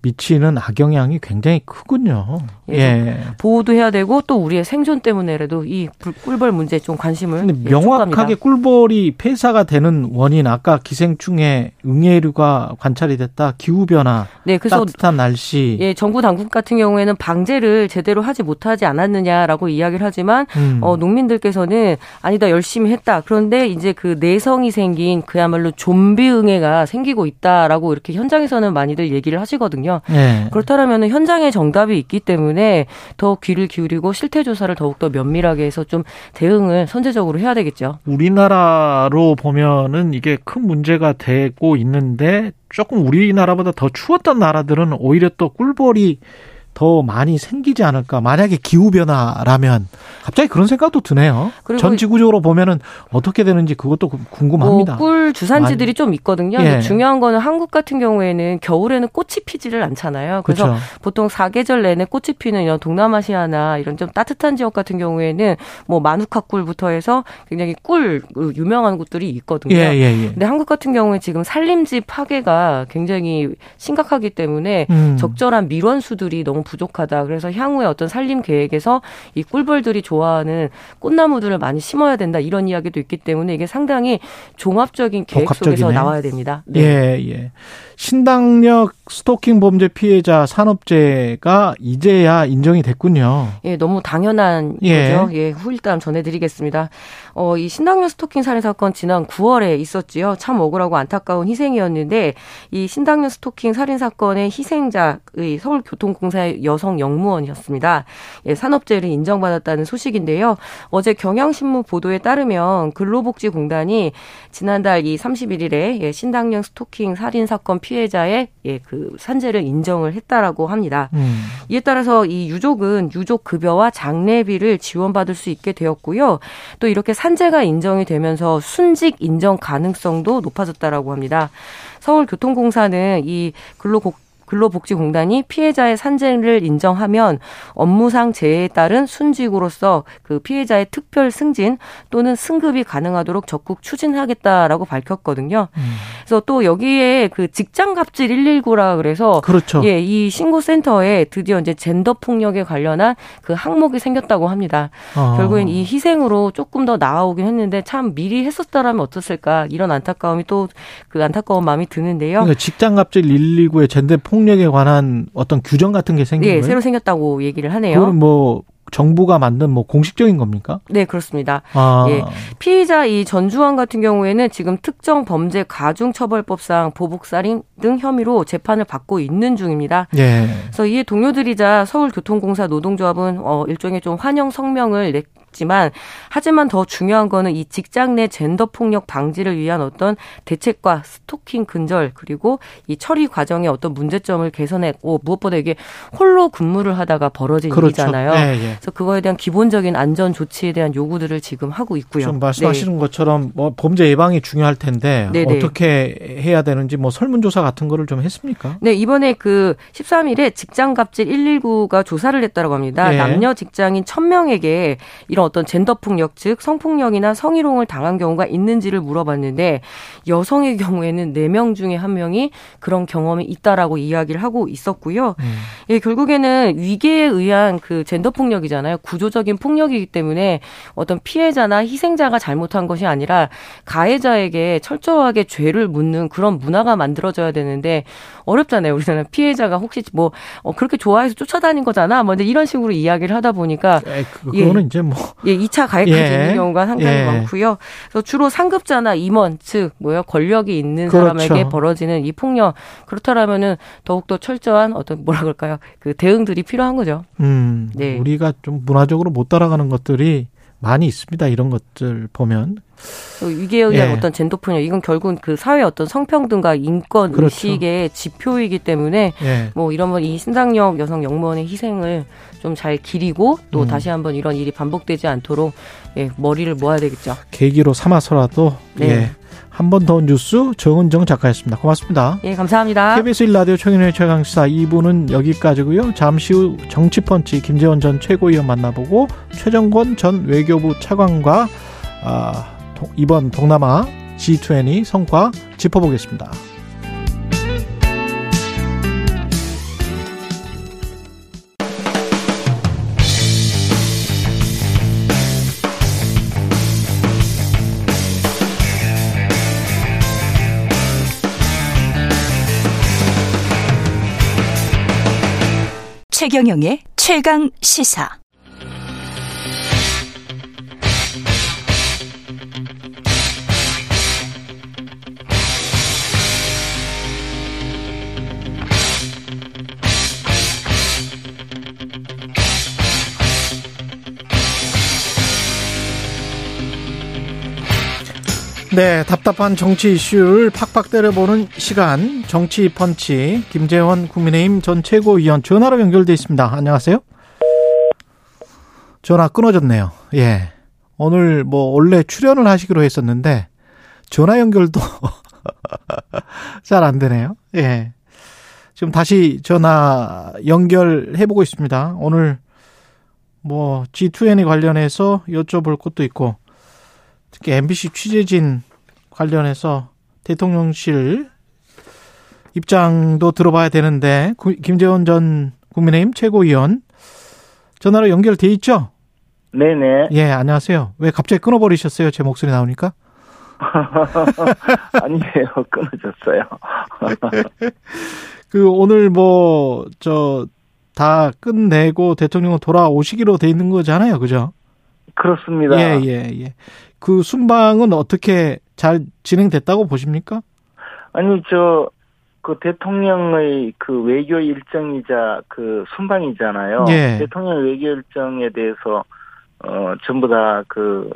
미치는 악영향이 굉장히 크군요.
예,
예.
보호도 해야 되고 또 우리의 생존 때문에라도 이 불- 꿀벌 문제에 좀 관심을 예,
명확하게
촉구합니다.
꿀벌이 폐사가 되는 원인 아까 기생충의 응애류가 관찰이 됐다. 기후 변화,
네, 그래서
따뜻한 날씨.
예, 정부 당국 같은 경우에는 방제를 제대로 하지 못하지 않았느냐라고 이야기를 하지만
음.
어, 농민들께서는 아니다 열심히 했다. 그런데 이제 그 내성이 생긴 그야말로 좀비 응애가 생기고 있다라고 이렇게 현장에서는 많이들 얘기를 하시거든요.
예.
그렇다면 현장에 정답이 있기 때문에 더 귀를 기울이고 실태 조사를 더욱 더 면밀하게 해서 좀 대응을 선제적으로 해야 되겠죠.
우리나라로 보면은 이게 큰 문제가 되고 있는데 조금 우리나라보다 더 추웠던 나라들은 오히려 또 꿀벌이 더 많이 생기지 않을까. 만약에 기후 변화라면 갑자기 그런 생각도 드네요.
그리고
전 지구적으로 보면은 어떻게 되는지 그것도 궁금합니다.
뭐 꿀 주산지들이
많이-
좀 있거든요.
예.
중요한 거는 한국 같은 경우에는 겨울에는 꽃이 피지를 않잖아요. 그래서
그렇죠.
보통 사계절 내내 꽃이 피는 이런 동남아시아나 이런 좀 따뜻한 지역 같은 경우에는 뭐 마누카 꿀부터 해서 굉장히 꿀 유명한 곳들이 있거든요.
예, 예, 예.
근데 한국 같은 경우에 지금 산림지 파괴가 굉장히 심각하기 때문에
음.
적절한 밀원수들이 너무 부족하다. 그래서 향후에 어떤 산림 계획에서 이 꿀벌들이 좋아하는 꽃나무들을 많이 심어야 된다. 이런 이야기도 있기 때문에 이게 상당히 종합적인 계획 속에서. 나와야 됩니다. 네.
예, 예. 신당력 스토킹 범죄 피해자 산업재가 이제야 인정이 됐군요.
예, 너무 당연한
예.
거죠. 예, 후일담 전해드리겠습니다. 어, 이 신당역 스토킹 살인 사건 지난 9월에 있었지요. 참 억울하고 안타까운 희생이었는데 이 신당역 스토킹 살인 사건의 희생자의 서울교통공사의 여성 영무원이었습니다. 예, 산업재해를 인정받았다는 소식인데요. 어제 경향신문 보도에 따르면 근로복지공단이 지난달 이 31일에 예, 신당역 스토킹 살인 사건 피해자의 예, 그 산재를 인정을 했다라고 합니다.
음.
이에 따라서 이 유족은 유족 급여와 장례비를 지원받을 수 있게 되었고요. 또 이렇게 산재가 인정이 되면서 순직 인정 가능성도 높아졌다라고 합니다. 서울교통공사는 이 근로복 근로복지공단이 피해자의 산재를 인정하면 업무상 재해에 따른 순직으로서 그 피해자의 특별 승진 또는 승급이 가능하도록 적극 추진하겠다라고 밝혔거든요. 그래서 또 여기에 그 직장 갑질 119라 그래서
그렇죠.
예, 이 신고 센터에 드디어 이제 젠더 폭력에 관련한 그 항목이 생겼다고 합니다.
어.
결국엔 이 희생으로 조금 더 나아오긴 했는데 참 미리 했었더라면 어땠을까 이런 안타까움이 또 그 안타까운 마음이 드는데요.
그러니까 직장 갑질 119의 젠더 폭 력에 관한 어떤 규정 같은 게 생긴
네,
거예요?
새로 생겼다고 얘기를 하네요.
그건 뭐 정부가 만든 뭐 공식적인 겁니까?
네, 그렇습니다.
아.
예. 피의자 이 전주환 같은 경우에는 지금 특정 범죄 가중처벌법상 보복살인 등 혐의로 재판을 받고 있는 중입니다.
예.
그래서 이에 동료들이자 서울교통공사 노동조합은 어 일종의 좀 환영 성명을 냈 지만 하지만 더 중요한 거는 이 직장 내 젠더 폭력 방지를 위한 어떤 대책과 스토킹 근절 그리고 이 처리 과정의 어떤 문제점을 개선했고 무엇보다 이게 홀로 근무를 하다가 벌어진
그렇죠.
일이잖아요.
예, 예.
그래서 그거에 대한 기본적인 안전 조치에 대한 요구들을 지금 하고 있고요.
좀 말씀하시는 것처럼 뭐 범죄 예방이 중요할 텐데
네네.
어떻게 해야 되는지 뭐 설문조사 같은 거를 좀 했습니까?
네, 이번에 그 13일에 직장갑질 119가 조사를 했다고 합니다.
예.
남녀 직장인 1000명에게 이런 어떤 젠더 폭력, 즉 성폭력이나 성희롱을 당한 경우가 있는지를 물어봤는데 여성의 경우에는 4명 중에 1명이 그런 경험이 있다라고 이야기를 하고 있었고요.
음.
예, 결국에는 위계에 의한 그 젠더 폭력 이잖아요. 구조적인 폭력이기 때문에 어떤 피해자나 희생자가 잘못한 것이 아니라 가해자에게 철저하게 죄를 묻는 그런 문화가 만들어져야 되는데 어렵잖아요. 우리나라 피해자가 혹시 뭐 어, 그렇게 좋아해서 쫓아다닌 거잖아. 뭐 이제 이런 식으로 이야기를 하다 보니까
에, 그거는 이제 뭐
예, 2차 가해까지
예.
있는 경우가 상당히
예.
많고요. 그래서 주로 상급자나 임원 즉 뭐요 권력이 있는
그렇죠.
사람에게 벌어지는 이 폭력 그렇다라면은 더욱 더 철저한 어떤 뭐라 그럴까요? 그 대응들이 필요한 거죠.
음,
네.
우리가 좀 문화적으로 못 따라가는 것들이 많이 있습니다. 이런 것들 보면
위기에 대한
예.
어떤 젠더 분야 이건 결국은 그 사회 어떤 성평등과 인권
그렇죠.
의식의 지표이기 때문에
예.
뭐 이런 이 신상력 여성 영무원의 희생을 좀 잘 기리고 또
음.
다시 한번 이런 일이 반복되지 않도록 예, 머리를 모아야 되겠죠.
계기로 삼아서라도
네.
예. 한 번 더 뉴스 정은정 작가였습니다. 고맙습니다.
예, 감사합니다.
KBS 1라디오 최경영의 최강시사 2부는 여기까지고요. 잠시 후 정치펀치 김재원 전 최고위원 만나보고 최정권 전 외교부 차관과 아, 동- 이번 동남아 G20 성과 짚어보겠습니다.
최경영의 최강 시사.
네, 답답한 정치 이슈를 팍팍 때려보는 시간 정치 펀치 김재원 국민의힘 전 최고위원 전화로 연결돼 있습니다. 안녕하세요. 전화 끊어졌네요. 예. 오늘 뭐 원래 출연을 하시기로 했었는데 전화 연결도 [LAUGHS] 잘 안 되네요. 예. 지금 다시 전화 연결해 보고 있습니다. 오늘 뭐 G2N에 관련해서 여쭤볼 것도 있고 특히 MBC 취재진 관련해서 대통령실 입장도 들어봐야 되는데 구- 김재원 전 국민의힘 최고위원 전화로 연결돼 있죠?
네네.
예, 안녕하세요. 왜 갑자기 끊어버리셨어요? 제 목소리 나오니까? [LAUGHS]
아니에요. [LAUGHS] 끊어졌어요. [LAUGHS]
그 오늘 뭐 저 다 끝내고 대통령은 돌아오시기로 돼 있는 거잖아요, 그죠?
그렇습니다.
예, 예, 예. 그 순방은 어떻게 잘 진행됐다고 보십니까?
아니, 저, 그 대통령의 그 외교 일정이자 그 순방이잖아요.
예.
대통령 외교 일정에 대해서, 어, 전부 다 그,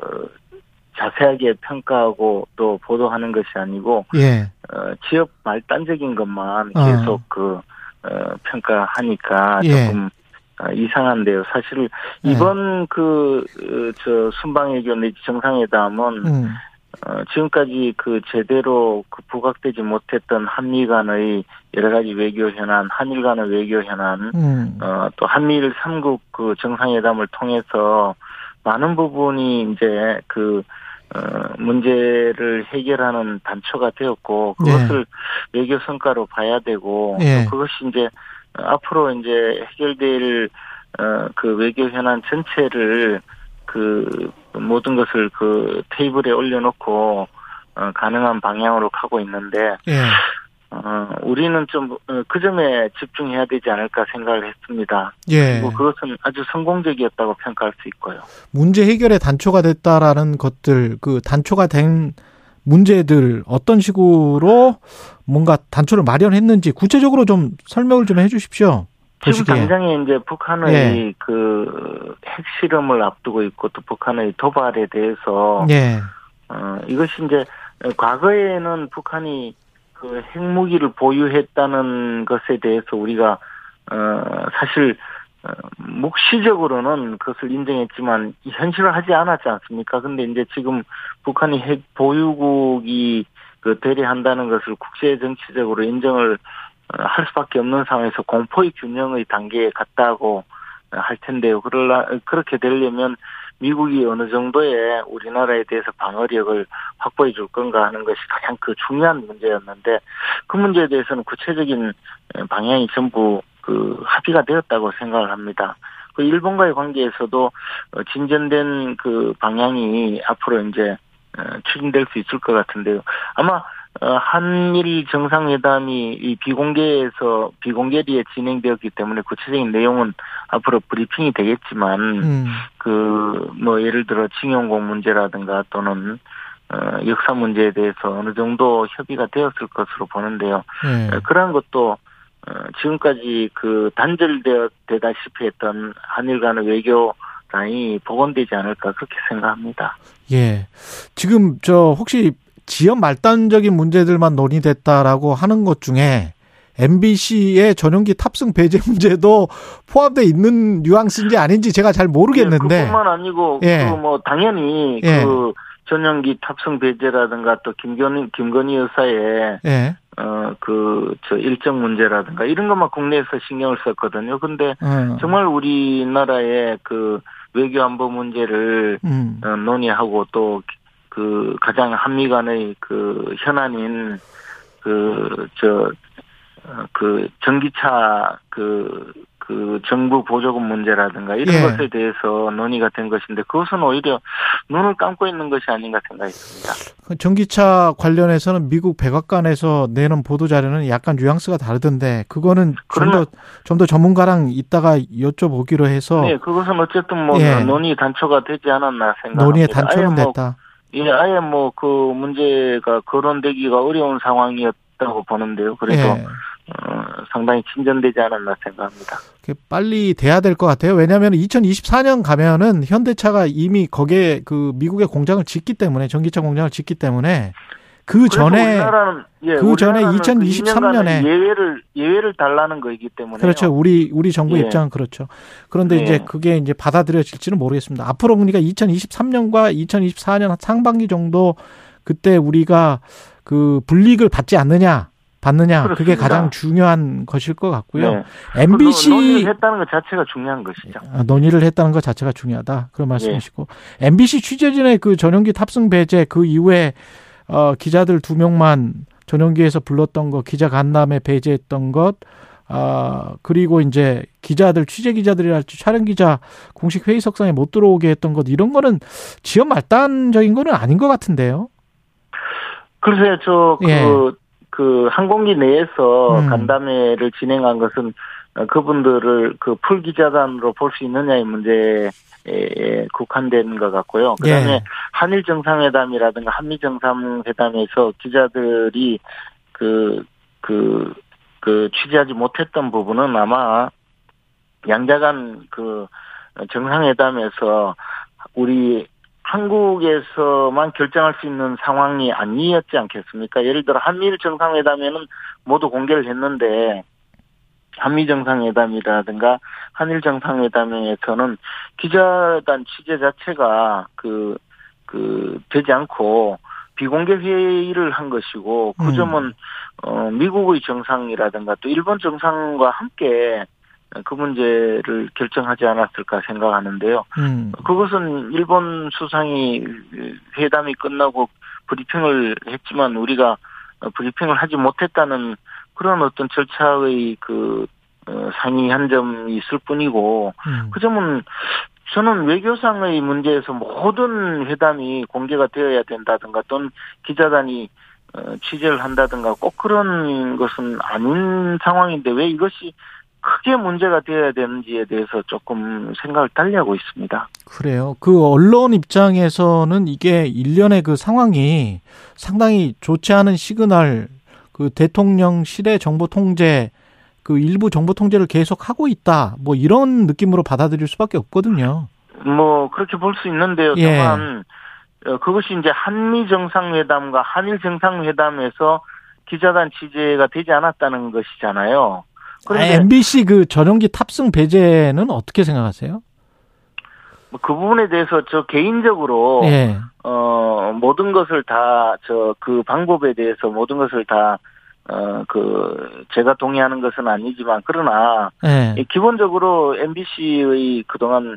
자세하게 평가하고 또 보도하는 것이 아니고,
예.
어, 지역 말단적인 것만
어.
계속 그, 어, 평가하니까
예.
조금 어, 이상한데요. 사실
예.
이번 그, 어, 저, 순방외교 내지 정상회담은
음.
어, 지금까지 그 제대로 그 부각되지 못했던 한미 간의 여러 가지 외교 현안, 한일 간의 외교 현안,
음.
어, 또 한미일 삼국그 정상회담을 통해서 많은 부분이 이제 그, 어, 문제를 해결하는 단초가 되었고, 그것을 외교 성과로 봐야 되고,
예.
또 그것이 이제 어, 앞으로 이제 해결될, 어, 그 외교 현안 전체를 그 모든 것을 그 테이블에 올려놓고 어, 가능한 방향으로 가고 있는데
예.
어, 우리는 좀 그 점에 집중해야 되지 않을까 생각을 했습니다.
예.
그리고 그것은 아주 성공적이었다고 평가할 수 있고요.
문제 해결의 단초가 됐다라는 것들, 그 단초가 된 문제들 어떤 식으로 뭔가 단초를 마련했는지 구체적으로 좀 설명을 좀 해주십시오.
지금
보시기에.
당장에 이제 북한의
예.
그 핵실험을 앞두고 있고 또 북한의 도발에 대해서
예.
어, 이것이 이제 과거에는 북한이 그 핵무기를 보유했다는 것에 대해서 우리가 어, 사실 어, 묵시적으로는 그것을 인정했지만 현실화하지 않았지 않습니까? 근데 이제 지금 북한이 핵 보유국이 그 대리한다는 것을 국제 정치적으로 인정을 어, 할 수밖에 없는 상황에서 공포의 균형의 단계에 갔다고 어, 할 텐데요. 그러라 그렇게 되려면 미국이 어느 정도의 우리나라에 대해서 방어력을 확보해 줄 건가 하는 것이 가장 그 중요한 문제였는데 그 문제에 대해서는 구체적인 방향이 전부 그 합의가 되었다고 생각을 합니다. 그 일본과의 관계에서도 어, 진전된 그 방향이 앞으로 이제 어, 추진될 수 있을 것 같은데요. 아마 어, 한일 정상회담이 이 비공개에서 비공개리에 진행되었기 때문에 구체적인 내용은 앞으로 브리핑이 되겠지만
음.
그뭐 예를 들어 징용공 문제라든가 또는 어, 역사 문제에 대해서 어느 정도 협의가 되었을 것으로 보는데요.
예.
어, 그러한 것도 어, 지금까지 그 단절되다시피 했던 한일 간의 외교 많이 복원되지 않을까 그렇게 생각합니다.
예. 지금 저 혹시 지연 말단적인 문제들만 논의됐다라고 하는 것 중에 MBC의 전용기 탑승 배제 [LAUGHS] 문제도 포함되어 있는 뉘앙스인지 아닌지 제가 잘 모르겠는데.
예, 그뿐만 아니고
예.
그뭐 당연히
예.
그 전용기 탑승 배제라든가 또 김건희 김건희 여사의
예.
어 그 저 일정 문제라든가 이런 것만 국내에서 신경을 썼거든요. 근데
음.
정말 우리나라의 그 외교 안보 문제를
음.
어, 논의하고 또 그 가장 한미 간의 그 현안인 그 저그 그 전기차 그 그 정부 보조금 문제라든가 이런
예.
것에 대해서 논의가 된 것인데 그것은 오히려 눈을 감고 있는 것이 아닌가 생각이 듭니다.
그 전기차 관련해서는 미국 백악관에서 내는 보도 자료는 약간 뉘앙스가 다르던데 그거는 좀 더 좀 더 전문가랑 이따가 여쭤보기로 해서
네, 그것은 어쨌든 뭐
예.
논의 단초가 되지 않았나 생각합니다.
논의의 단초는
뭐
됐다.
예, 아예 뭐 그 문제가 거론되기가 어려운 상황이었다고 보는데요. 그래도
예.
어, 상당히 진전되지 않았나 생각합니다.
빨리 돼야 될 것 같아요. 왜냐하면 2024년 가면은 현대차가 이미 거기에 그 미국의 공장을 짓기 때문에 전기차 공장을 짓기 때문에 그 전에
우리나라는, 예,
그 전에
우리나라는
그2023 년에
2년간은 예외를 예외를 달라는 거이기 때문에
그렇죠. 우리 우리 정부
예.
입장은 그렇죠. 그런데
예.
이제 그게 이제 받아들여질지는 모르겠습니다. 앞으로 그러니까 2023년과 2024년 상반기 정도 그때 우리가 그 불이익을 받지 않느냐 받느냐 그게
그렇습니다.
가장 중요한 것일 것 같고요.
네.
MBC
그 논의를 했다는 것 자체가 중요한 것이죠.
아, 논의를 했다는 것 자체가 중요하다. 그런 말씀이시고 MBC 취재진의 그 전용기 탑승 배제 그 이후에 어, 기자들 두 명만 전용기에서 불렀던 거 기자 간담회 배제했던 것 아, 그리고 이제 기자들, 취재 기자들이랄지 촬영 기자 공식 회의석상에 못 들어오게 했던 것, 이런 거는 지연 말단적인 거는 아닌 것 같은데요.
글쎄요, 저, 그,
예.
그, 항공기 내에서
음.
간담회를 진행한 것은 어, 그분들을 그 풀기자단으로 볼 수 있느냐의 문제에 국한된 것 같고요. 그 다음에
예.
한일 정상회담이라든가 한미 정상회담에서 기자들이 그, 그, 그 취재하지 못했던 부분은 아마 양자 간 그 정상회담에서 우리 한국에서만 결정할 수 있는 상황이 아니었지 않겠습니까? 예를 들어 한미일 정상회담에는 모두 공개를 했는데 한미 정상회담이라든가 한일 정상회담에서는 기자단 취재 자체가 그, 그, 되지 않고 비공개 회의를 한 것이고 그
음.
점은 어, 미국의 정상이라든가 또 일본 정상과 함께 그 문제를 결정하지 않았을까 생각하는데요.
음.
그것은 일본 수상이 회담이 끝나고 브리핑을 했지만 우리가 브리핑을 하지 못했다는 그런 어떤 절차의 그 어, 상의한 점이 있을 뿐이고
음.
그 점은 저는 외교상의 문제에서 모든 회담이 공개가 되어야 된다든가 또는 기자단이 어, 취재를 한다든가 꼭 그런 것은 아닌 상황인데 왜 이것이 크게 문제가 되어야 되는지에 대해서 조금 생각을 달리하고 있습니다.
그래요. 그 언론 입장에서는 이게 일련의 그 상황이 상당히 좋지 않은 시그널, 그 대통령실의 정보 통제, 그 일부 정보 통제를 계속 하고 있다. 뭐 이런 느낌으로 받아들일 수밖에 없거든요.
뭐 그렇게 볼 수 있는데요.
예.
다만 어, 그것이 이제 한미 정상회담과 한일 정상회담에서 기자단 취재가 되지 않았다는 것이잖아요.
아,
그런데
MBC 그 전용기 탑승 배제는 어떻게 생각하세요?
뭐그 부분에 대해서 저 개인적으로
예.
어 모든 것을 다 저 그 방법에 대해서 모든 것을 다 어 그 제가 동의하는 것은 아니지만 그러나
예.
이 기본적으로 MBC의 그동안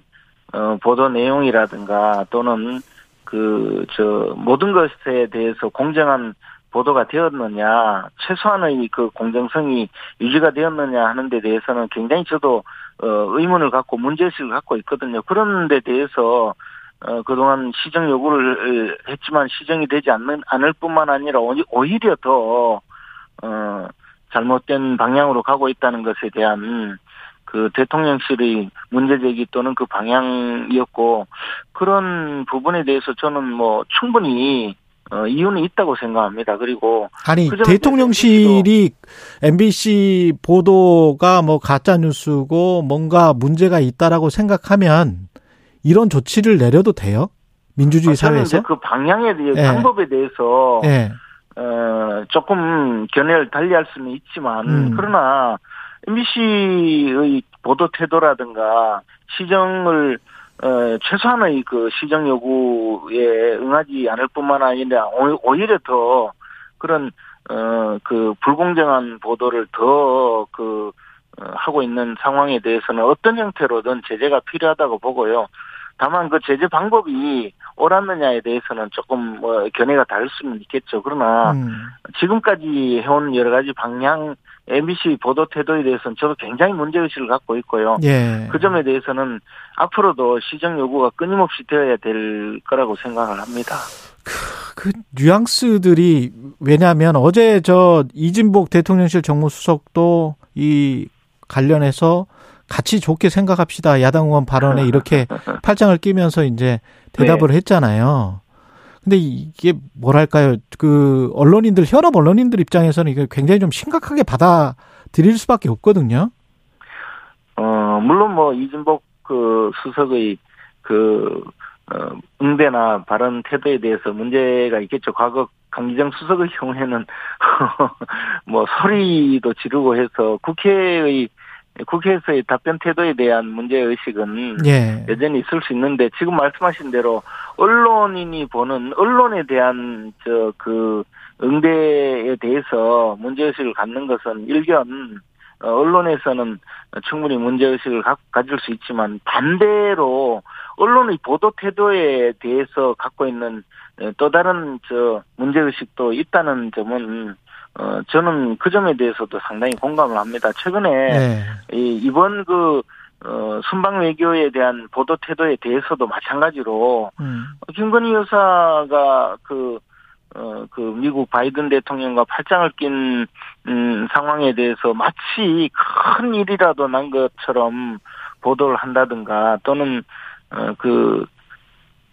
어 보도 내용이라든가 또는 그 저 모든 것에 대해서 공정한 보도가 되었느냐 최소한의 그 공정성이 유지가 되었느냐 하는 데 대해서는 굉장히 저도 어 의문을 갖고 문제의식을 갖고 있거든요. 그런 데 대해서 어 그동안 시정 요구를 했지만 시정이 되지 않는 않을 뿐만 아니라 오히- 오히려 더 어, 잘못된 방향으로 가고 있다는 것에 대한 그 대통령실의 문제제기 또는 그 방향이었고 그런 부분에 대해서 저는 뭐 충분히 어, 이유는 있다고 생각합니다. 그리고
아니
그
대통령실이 MBC 보도가 뭐 가짜 뉴스고 뭔가 문제가 있다라고 생각하면 이런 조치를 내려도 돼요? 민주주의
아,
사회에서?
그 방향에 대해
예.
방법에 대해서
예.
어, 조금 견해를 달리할 수는 있지만
음.
그러나 MBC의 보도 태도라든가 시정을 어, 최소한의 그 시정 요구에 응하지 않을 뿐만 아니라 오- 오히려 더 그런 어, 그 불공정한 보도를 더그 하고 있는 상황에 대해서는 어떤 형태로든 제재가 필요하다고 보고요. 다만 그 제재 방법이 옳았느냐에 대해서는 조금 뭐 견해가 다를 수는 있겠죠. 그러나
음.
지금까지 해온 여러 가지 방향 MBC 보도 태도에 대해서는 저도 굉장히 문제의식을 갖고 있고요.
예.
그 점에 대해서는 앞으로도 시정 요구가 끊임없이 되어야 될 거라고 생각을 합니다.
그 뉘앙스들이 왜냐하면 어제 저 이진복 대통령실 정무수석도 이 관련해서 같이 좋게 생각합시다 야당 의원 발언에 [LAUGHS] 이렇게 팔짱을 끼면서 이제 대답을
네.
했잖아요. 근데 이게 뭐랄까요 그 언론인들 현업 언론인들 입장에서는 이게 굉장히 좀 심각하게 받아들일 수밖에 없거든요.
어, 물론 뭐 이진복 그 수석의 그, 어, 응대나 발언 태도에 대해서 문제가 있겠죠. 과거 강기정 수석의 경우에는 [LAUGHS] 뭐 소리도 지르고 해서 국회의 국회에서의 답변 태도에 대한 문제 의식은
예.
여전히 있을 수 있는데 지금 말씀하신 대로 언론인이 보는 언론에 대한 저 그 응대에 대해서 문제 의식을 갖는 것은 일견 어, 언론에서는 충분히 문제 의식을 가, 가질 수 있지만 반대로 언론의 보도 태도에 대해서 갖고 있는 어, 또 다른 저 문제 의식도 있다는 점은 어, 저는 그 점에 대해서도 상당히 공감을 합니다. 최근에
네.
이, 이번 그, 어, 순방 외교에 대한 보도 태도에 대해서도 마찬가지로,
음.
김건희 여사가 그, 어, 그 미국 바이든 대통령과 팔짱을 낀, 음, 상황에 대해서 마치 큰 일이라도 난 것처럼 보도를 한다든가 또는, 어, 그,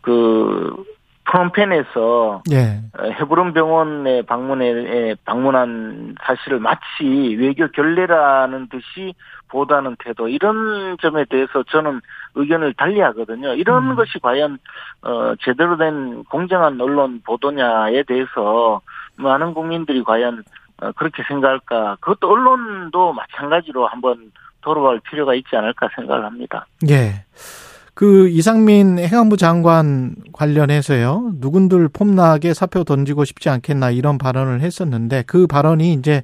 그, 프롬펜에서
예.
어, 헤브론 병원에 방문에 방문한 사실을 마치 외교 결례라는 듯이 보도하는 태도 이런 점에 대해서 저는 의견을 달리하거든요. 이런 것이 과연 어 제대로 된 공정한 언론 보도냐에 대해서 많은 국민들이 과연 어, 그렇게 생각할까? 그것도 언론도 마찬가지로 한번 돌아볼 필요가 있지 않을까 생각을 합니다.
예. 그 이상민 행안부 장관 관련해서요. 누군들 폼나게 사표 던지고 싶지 않겠나 이런 발언을 했었는데 그 발언이 이제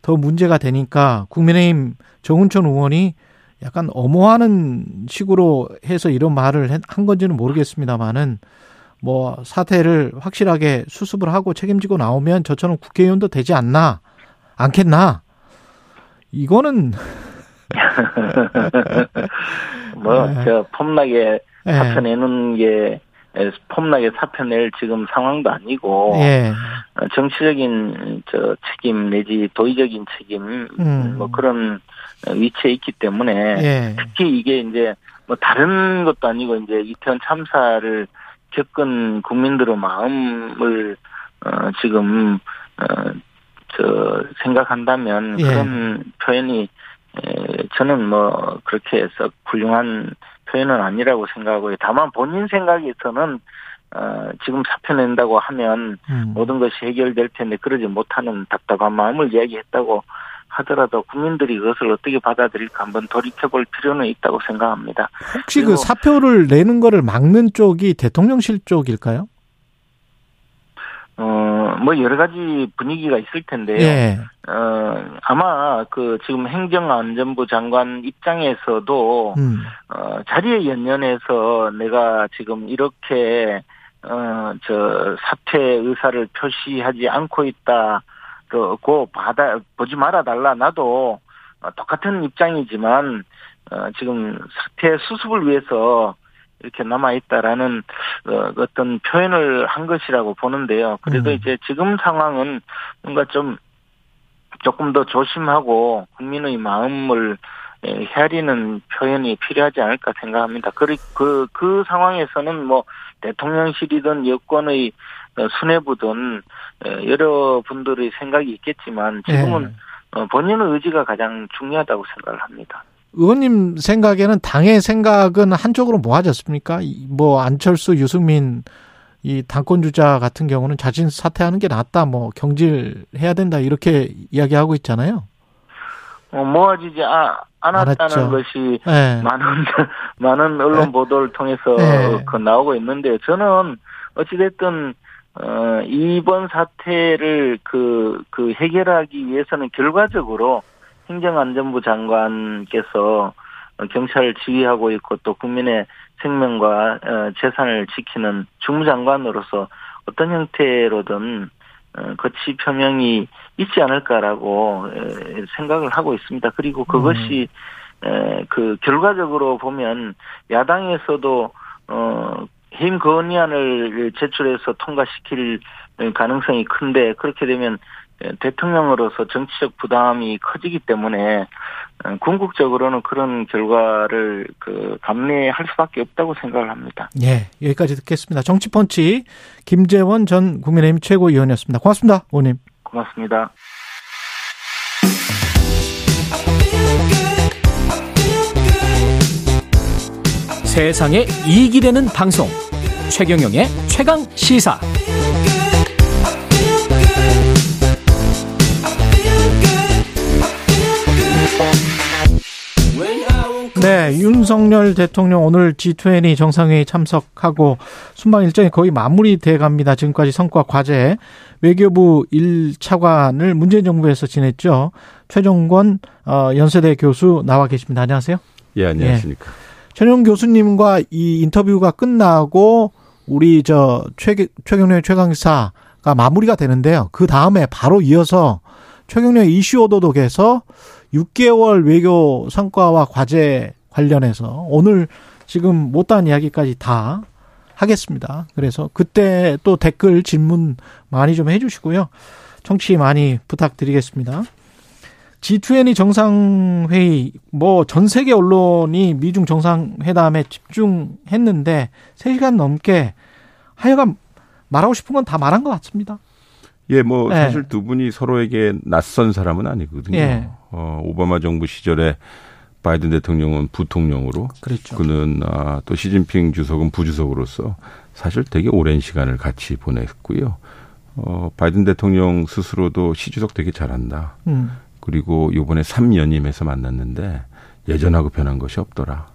더 문제가 되니까 국민의힘 정운천 의원이 약간 엄호하는 식으로 해서 이런 말을 한 건지는 모르겠습니다만은 뭐 사태를 확실하게 수습을 하고 책임지고 나오면 저처럼 국회의원도 되지 않나 않겠나 이거는
뭐,
네.
저, 폼나게
예.
사표 내는 게, 에, 폼나게 사표 낼 지금 상황도 아니고,
예.
어, 정치적인, 저, 책임 내지 도의적인 책임,
음.
뭐 그런 어, 위치에 있기 때문에,
예.
특히 이게 이제, 뭐 다른 것도 아니고, 이제 이태원 참사를 겪은 국민들의 마음을, 어, 지금, 어, 저, 생각한다면,
예.
그런 표현이, 에, 저는 뭐 그렇게 썩 훌륭한 표현은 아니라고 생각하고요. 다만 본인 생각에서는 어, 지금 사표 낸다고 하면
음.
모든 것이 해결될 텐데 그러지 못하는 답답한 마음을 이야기했다고 하더라도 국민들이 그것을 어떻게 받아들일까 한번 돌이켜볼 필요는 있다고 생각합니다.
혹시 그 사표를 내는 거를 막는 쪽이 대통령실 쪽일까요?
어, 뭐 여러 가지 분위기가 있을 텐데요.
예.
어, 아마 그 지금 행정안전부 장관 입장에서도
음.
어, 자리에 연연해서 내가 지금 이렇게 어, 저 사퇴 의사를 표시하지 않고 있다 고 받아 보지 말아 달라 나도 어, 똑같은 입장이지만 어, 지금 사퇴 수습을 위해서 이렇게 남아 있다라는 어, 어떤 표현을 한 것이라고 보는데요. 그래도
음.
이제 지금 상황은 뭔가 좀 조금 더 조심하고 국민의 마음을 에, 헤아리는 표현이 필요하지 않을까 생각합니다. 그, 그, 그 상황에서는 뭐 대통령실이든 여권의 어, 수뇌부든 에, 여러 분들의 생각이 있겠지만 지금은 어, 본인의 의지가 가장 중요하다고 생각을 합니다.
의원님 생각에는 당의 생각은 한쪽으로 모아졌습니까? 뭐 안철수, 유승민 이 당권 주자 같은 경우는 자진 사퇴하는 게 낫다, 뭐 경질해야 된다 이렇게 이야기하고 있잖아요.
어, 모아지지 아, 않았다는. 것이
네.
많은 [LAUGHS] 많은 언론 보도를 통해서
네.
그 나오고 있는데 저는 어찌됐든 어, 이번 사태를 그, 그 해결하기 위해서는 결과적으로 행정안전부 장관께서 어, 경찰을 지휘하고 있고 또 국민의 생명과 어, 재산을 지키는 주무장관으로서 어떤 형태로든 어, 거치 표명이 있지 않을까라고 에, 생각을 하고 있습니다. 그리고 그것이 에, 그 결과적으로 보면 야당에서도 어 해임 건의안을 제출해서 통과시킬 가능성이 큰데 그렇게 되면 에, 대통령으로서 정치적 부담이 커지기 때문에 어, 궁극적으로는 그런 결과를 그 감내할 수밖에 없다고 생각을 합니다.
예, 여기까지 듣겠습니다. 정치펀치 김재원 전 국민의힘 최고위원이었습니다. 고맙습니다, 의원님.
고맙습니다.
세상에 이익이 되는 방송 최경영의 최강 시사
네, 윤석열 대통령 오늘 G20 정상회의 참석하고 순방 일정이 거의 마무리돼 갑니다. 지금까지 성과 과제 외교부 1차관을 문재인 정부에서 지냈죠. 최종권 어, 연세대 교수 나와 계십니다. 안녕하세요.
예, 안녕하십니까.
최종 교수님과 이 인터뷰가 끝나고 우리 저 최, 최경련의 최강사가 마무리가 되는데요. 그 다음에 바로 이어서 최경련 이슈 오도독에서 6개월 외교 성과와 과제 관련해서 오늘 지금 못다한 이야기까지 다 하겠습니다. 그래서 그때 또 댓글 질문 많이 좀 해주시고요. 청취 많이 부탁드리겠습니다. G20 정상회의, 뭐, 전 세계 언론이 미중 정상회담에 집중했는데, 3시간 넘게 하여간 말하고 싶은 건 다 말한 것 같습니다.
예, 뭐
네.
사실 두 분이 서로에게 낯선 사람은 아니거든요.
예.
어, 오바마 정부 시절에 바이든 대통령은 부통령으로,
그렇죠.
그는 아, 또 시진핑 주석은 부주석으로서 사실 되게 오랜 시간을 같이 보냈고요. 어, 바이든 대통령 스스로도 시 주석 되게 잘한다.
음.
그리고 요번에 3연임해서 만났는데 예전하고 변한 것이 없더라.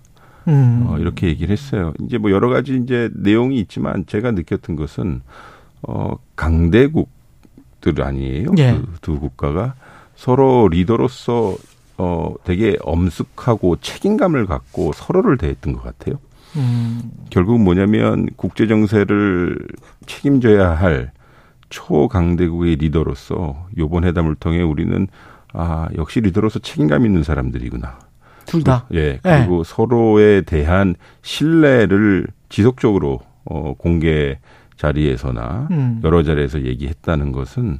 음.
어, 이렇게 얘기를 했어요. 이제 뭐 여러 가지 이제 내용이 있지만 제가 느꼈던 것은 어, 강대국 들 아니에요.
예.
그 두 국가가 서로 리더로서 어, 되게 엄숙하고 책임감을 갖고 서로를 대했던 것 같아요.
음.
결국 뭐냐면 국제 정세를 책임져야 할 초강대국의 리더로서 요번 회담을 통해 우리는 아 역시 리더로서 책임감 있는 사람들이구나.
둘 다.
예. 그리고 서로에 대한 신뢰를 지속적으로 어 공개 자리에서나
음.
여러 자리에서 얘기했다는 것은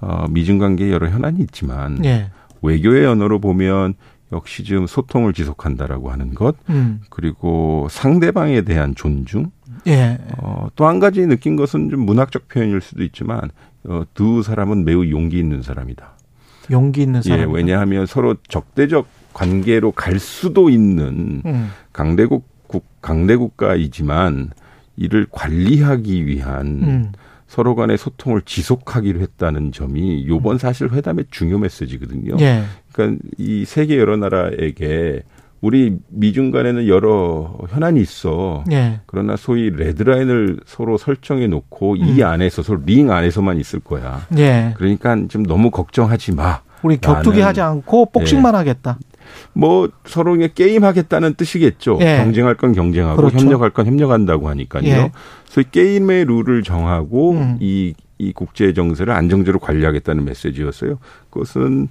어 미중 관계에 여러 현안이 있지만
예.
외교의 언어로 보면 역시 지금 소통을 지속한다라고 하는 것
음.
그리고 상대방에 대한 존중
예.
어, 또 한 가지 느낀 것은 좀 문학적 표현일 수도 있지만 어, 두 사람은 매우 용기 있는 사람이다.
용기 있는 사람.
예, 왜냐하면 서로 적대적 관계로 갈 수도 있는
음.
강대국 국, 강대국가이지만 이를 관리하기 위한
음.
서로 간의 소통을 지속하기로 했다는 점이 요번 사실 회담의 중요 메시지거든요.
예.
그러니까 이 세계 여러 나라에게 우리 미중 간에는 여러 현안이 있어.
예.
그러나 소위 레드라인을 서로 설정해 놓고 이
음.
안에서 서로 링 안에서만 있을 거야.
예.
그러니까 좀 너무 걱정하지 마.
우리 격투기
나는
하지 않고 복싱만
예.
하겠다.
뭐 서로 그냥 게임 하겠다는 뜻이겠죠.
예.
경쟁할 건 경쟁하고
그렇죠.
협력할 건 협력한다고 하니까요.
예.
소위 게임의 룰을 정하고
음.
이, 이 국제 정세를 안정적으로 관리하겠다는 메시지였어요. 그것은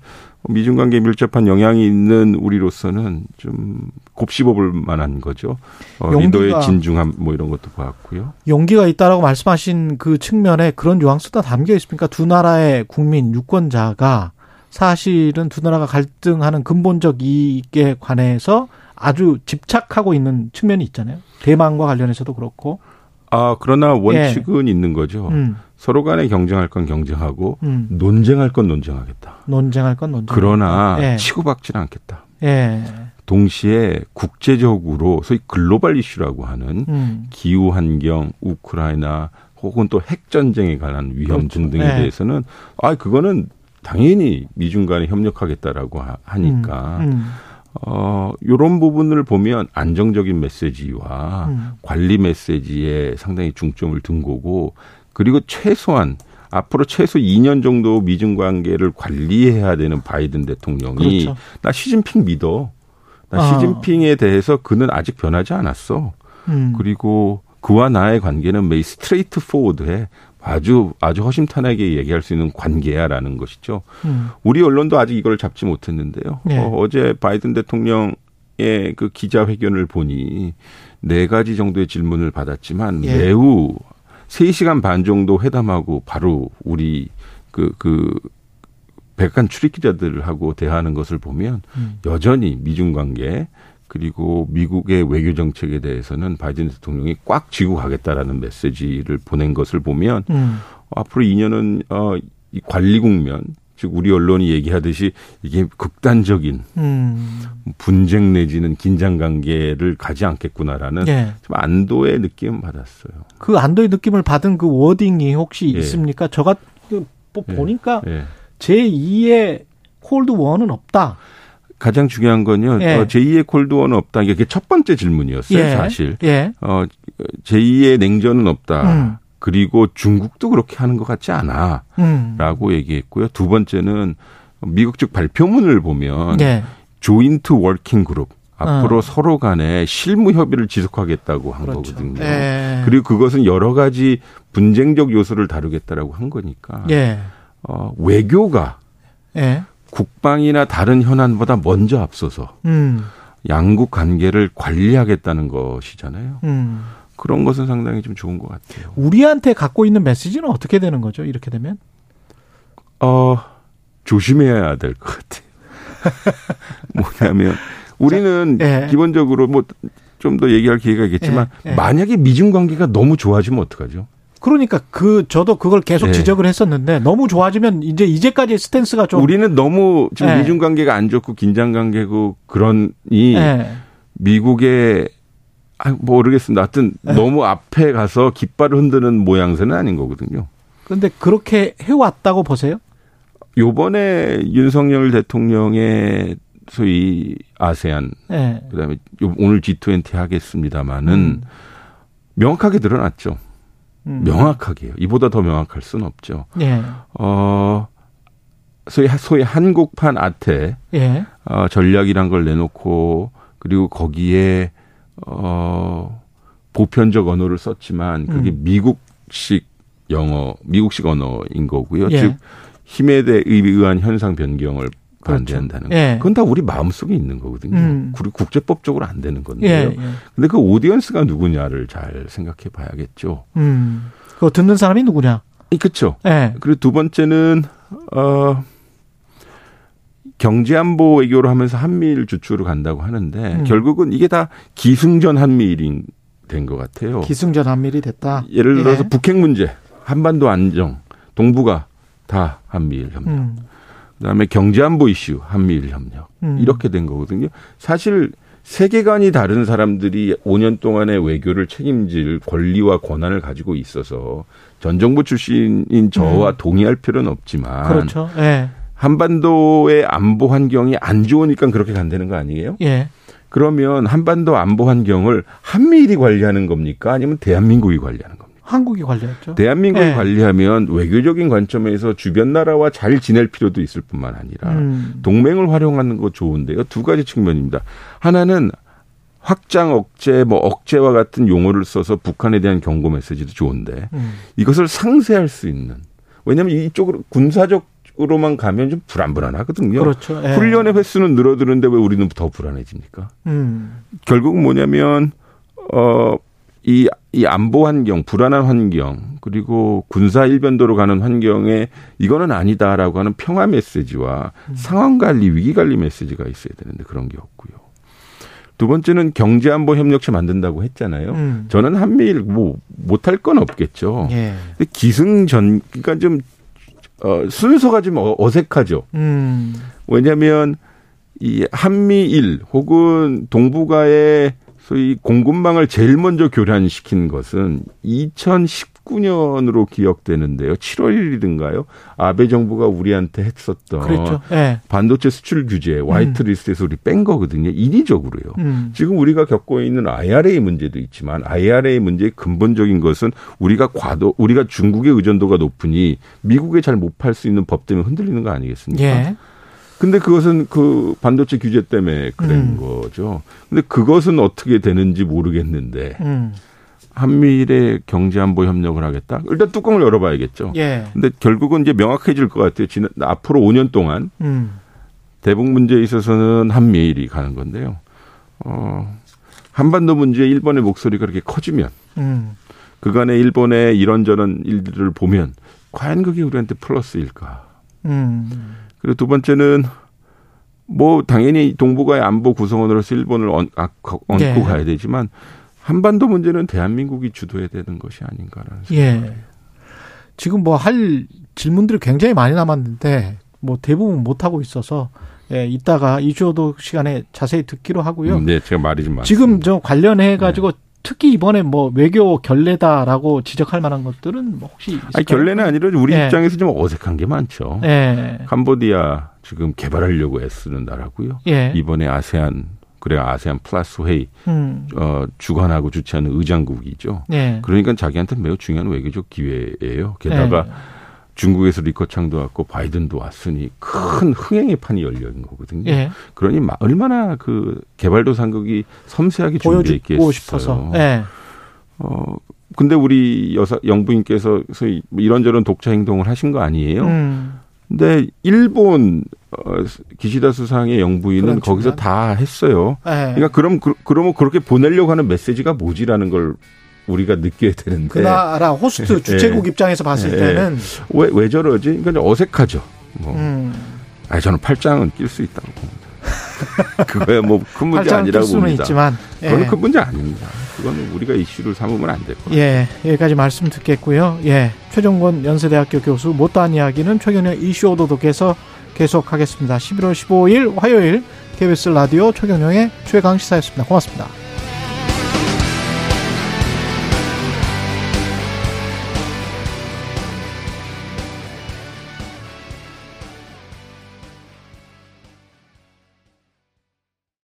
미중 관계에 밀접한 영향이 있는 우리로서는 좀 곱씹어볼 만한 거죠. 어, 리더의 진중함 뭐 이런 것도 봤고요.
용기가 있다라고 말씀하신 그 측면에 그런 뉘앙스가 담겨 있습니까? 두 나라의 국민 유권자가 사실은 두 나라가 갈등하는 근본적 이익에 관해서 아주 집착하고 있는 측면이 있잖아요. 대만과 관련해서도 그렇고.
아 그러나 원칙은 있는 거죠.
예. 음.
서로 간에 경쟁할 건 경쟁하고
음.
논쟁할 건 논쟁하겠다.
논쟁할 건 논쟁.
그러나
예.
치고받지는 않겠다.
예.
동시에 국제적으로 소위 글로벌 이슈라고 하는
음.
기후 환경, 우크라이나 혹은 또 핵 전쟁에 관한 위험
그렇죠.
등등에
네.
대해서는 아 그거는 당연히 미중 간에 협력하겠다라고 하- 하니까
음.
어 요런 부분을 보면 안정적인 메시지와
음.
관리 메시지에 상당히 중점을 둔 거고 그리고 최소한 앞으로 최소 2년 정도 미중 관계를 관리해야 되는 바이든 대통령이
그렇죠.
나 시진핑 믿어. 나
아.
시진핑에 대해서 그는 아직 변하지 않았어.
음.
그리고 그와 나의 관계는 매일 스트레이트 포워드해 아주 아주 허심탄회하게 얘기할 수 있는 관계야라는 것이죠.
음.
우리 언론도 아직 이걸 잡지 못했는데요.
네.
어, 제 바이든 대통령의 그 기자회견을 보니 네 가지 정도의 질문을 받았지만
예.
매우 3시간 반 정도 회담하고 바로 우리 그, 그, 백한 출입 기자들하고 대화하는 것을 보면
음.
여전히 미중 관계 그리고 미국의 외교 정책에 대해서는 바이든 대통령이 꽉 쥐고 가겠다라는 메시지를 보낸 것을 보면
음.
앞으로 2년은 어, 이 관리 국면 즉 우리 언론이 얘기하듯이 이게 극단적인
음.
분쟁 내지는 긴장 관계를 가지 않겠구나라는
예.
좀 안도의 느낌 받았어요.
그 안도의 느낌을 받은 그 워딩이 혹시
예.
있습니까? 저가 그뭐
예.
보니까
예.
제2의 콜드 워는 없다.
가장 중요한 건요.
예.
어, 제2의 콜드워는 없다. 이게 첫 번째 질문이었어요,
예.
사실.
예.
어, 제2의 냉전은 없다.
음.
그리고 중국도 그렇게 하는 것 같지 않아.
음.
라고 얘기했고요. 두 번째는 미국 측 발표문을 보면
예.
조인트 워킹 그룹 앞으로
어.
서로 간에 실무 협의를 지속하겠다고 한
그렇죠.
거거든요.
예.
그리고 그것은 여러 가지 분쟁적 요소를 다루겠다라고 한 거니까
예.
어, 외교가
예.
국방이나 다른 현안보다 먼저 앞서서
음.
양국 관계를 관리하겠다는 것이잖아요.
음.
그런 것은 상당히 좀 좋은 것 같아요.
우리한테 갖고 있는 메시지는 어떻게 되는 거죠? 이렇게 되면?
어, 조심해야 될 것 같아요. [LAUGHS] 뭐냐면 우리는
예.
기본적으로 뭐 좀 더 얘기할 기회가 있겠지만
예, 예.
만약에 미중 관계가 너무 좋아지면 어떡하죠?
그러니 그 저도 그걸 계속
예.
지적을 했었는데 너무 좋아지면 이제 이제까지의 스탠스가 좀
우리는 너무 지금
예.
미중 관계가 안 좋고 긴장 관계고 그러니
예.
미국의 아, 모르겠습니다. 하여튼
예.
너무 앞에 가서 깃발을 흔드는 모양새는 아닌 거거든요.
근데 그렇게 해왔다고 보세요?
요번에 윤석열 대통령의 소위 아세안
예.
그다음에 요- 오늘 G20 하겠습니다마는
음.
명확하게 드러났죠.
음.
명확하게요. 이보다 더 명확할 수는 없죠.
예.
어 소위 소위 한국판 아태
예.
어, 전략이란 걸 내놓고 그리고 거기에 어 보편적 언어를 썼지만 그게
음.
미국식 영어, 미국식 언어인 거고요.
예.
즉 힘에 대해 의한 현상 변경을 반대한다는 거.
예.
그건 다 우리 마음속에 있는 거거든요.
음.
그리고 국제법적으로 안 되는 건데요.
예, 예.
근데 그 오디언스가 누구냐를 잘 생각해 봐야겠죠.
음. 그거 듣는 사람이 누구냐?
그렇죠.
예.
그리고 두 번째는 어 경제 안보 외교로 하면서 한미일 주축으로 간다고 하는데
음.
결국은 이게 다 기승전 한미일인 된 것 같아요.
기승전 한밀이 됐다.
예를
예.
들어서 북핵 문제, 한반도 안정, 동북아 다 한미일 협력.
음.
그다음에 경제안보 이슈, 한미일 협력.
음.
이렇게 된 거거든요. 사실 세계관이 다른 사람들이 5년 동안의 외교를 책임질 권리와 권한을 가지고 있어서 전 정부 출신인 저와
음.
동의할 필요는 없지만
그렇죠. 예.
한반도의 안보 환경이 안 좋으니까 그렇게 간다는 거 아니에요?
예.
그러면 한반도 안보 환경을 한미일이 관리하는 겁니까? 아니면 대한민국이 관리하는 겁니까?
한국이 관리했죠.
대한민국이
예.
관리하면 외교적인 관점에서 주변 나라와 잘 지낼 필요도 있을 뿐만 아니라
음.
동맹을 활용하는 거 좋은데요. 두 가지 측면입니다. 하나는 확장 억제, 뭐 억제와 같은 용어를 써서 북한에 대한 경고 메시지도 좋은데
음.
이것을 상쇄할 수 있는 왜냐하면 이쪽으로 군사적 으로만 가면 좀 불안불안하거든요.
그렇죠. 예.
훈련의 횟수는 늘어드는데 왜 우리는 더 불안해집니까?
음.
결국 뭐냐면 어 이 이 안보 환경, 불안한 환경, 그리고 군사 일변도로 가는 환경에 이거는 아니다라고 하는 평화 메시지와
음.
상황 관리, 위기 관리 메시지가 있어야 되는데 그런 게 없고요. 두 번째는 경제 안보 협력체 만든다고 했잖아요.
음.
저는 한미일 뭐 못할 건 없겠죠.
예.
근데 기승전 그러니까 좀 어, 순서가 좀 어- 어색하죠.
음.
왜냐하면 이 한미일 혹은 동북아의 소위 공급망을 제일 먼저 교란시킨 것은 2019년으로 기억되는데요. 7월 1일인가요? 아베 정부가 우리한테 했었던
그랬죠. 네.
반도체 수출 규제 화이트리스트에서 우리 뺀 거거든요. 인위적으로요.
음.
지금 우리가 겪고 있는 IRA 문제도 있지만 IRA 문제의 근본적인 것은 우리가 과도 우리가 중국의 의존도가 높으니 미국에 잘 못 팔 수 있는 법 때문에 흔들리는 거 아니겠습니까?
예.
근데 그것은 그 반도체 규제 때문에 그런
음.
거죠. 근데 그것은 어떻게 되는지 모르겠는데
음.
한미일의 경제안보 협력을 하겠다. 일단 뚜껑을 열어봐야겠죠.
예.
근데 결국은 이제 명확해질 것 같아요. 지난 앞으로 5년 동안
음.
대북 문제에 있어서는 한미일이 가는 건데요. 어, 한반도 문제에 일본의 목소리가 그렇게 커지면
음.
그간의 일본의 이런저런 일들을 보면 과연 그게 우리한테 플러스일까?
음.
그리고 두 번째는 뭐 당연히 동북아의 안보 구성원으로서 일본을 얹, 아, 얹고
네.
가야 되지만 한반도 문제는 대한민국이 주도해야 되는 것이 아닌가라는 생각이
예. 지금 뭐 할 질문들이 굉장히 많이 남았는데 뭐 대부분 못 하고 있어서 예, 이따가 이주호도 시간에 자세히 듣기로 하고요.
네, 제가 말이 좀 많습니다.
지금 저 관련해 가지고 특히 이번에 뭐 외교 결례다라고 지적할 만한 것들은 뭐 혹시 있을까요?
아니, 결례는 아니라 우리
예.
입장에서 좀 어색한 게 많죠.
예.
캄보디아 지금 개발하려고 애쓰는 나라고요.
예.
이번에 아세안 그래 아세안 플러스 회의
음.
어, 주관하고 주최하는 의장국이죠.
예.
그러니까 자기한테 매우 중요한 외교적 기회예요. 게다가
예.
중국에서 리커창도 왔고 바이든도 왔으니 큰 흥행의 판이 열려 있는 거거든요.
예.
그러니 마- 얼마나 그 개발도상국이 섬세하게 준비했겠어요.
보여주고 싶어서. 예.
어 근데 우리 여사 영부인께서 소위 뭐 이런저런 독자 행동을 하신 거 아니에요?
음.
근데 일본 어, 기시다 수상의 영부인은 거기서? 다 했어요.
예.
그러니까 그럼 그, 그러면 그렇게 보내려고 하는 메시지가 뭐지라는 걸 우리가 느껴야 되는데.
그 나라 호스트
예,
주최국
예.
입장에서 봤을
예.
때는
왜, 왜 저러지? 그러니까 좀 어색하죠. 뭐.
음.
아니, 저는 팔짱은 낄 수 있다고 봅니다. [LAUGHS] 그거야 뭐큰 문제 아니라고
낄
봅니다.
있지만, 예.
그거는 큰 문제 아닙니다. 그거는 우리가 이슈를 삼으면 안 될 거예요.
예, 여기까지 말씀 듣겠고요. 예, 최종권 연세대학교 교수 못다한 이야기는 최경련 이슈 오도독에서 계속하겠습니다. 11월 15일 화요일 KBS 라디오 최경영의 최강 시사였습니다. 고맙습니다.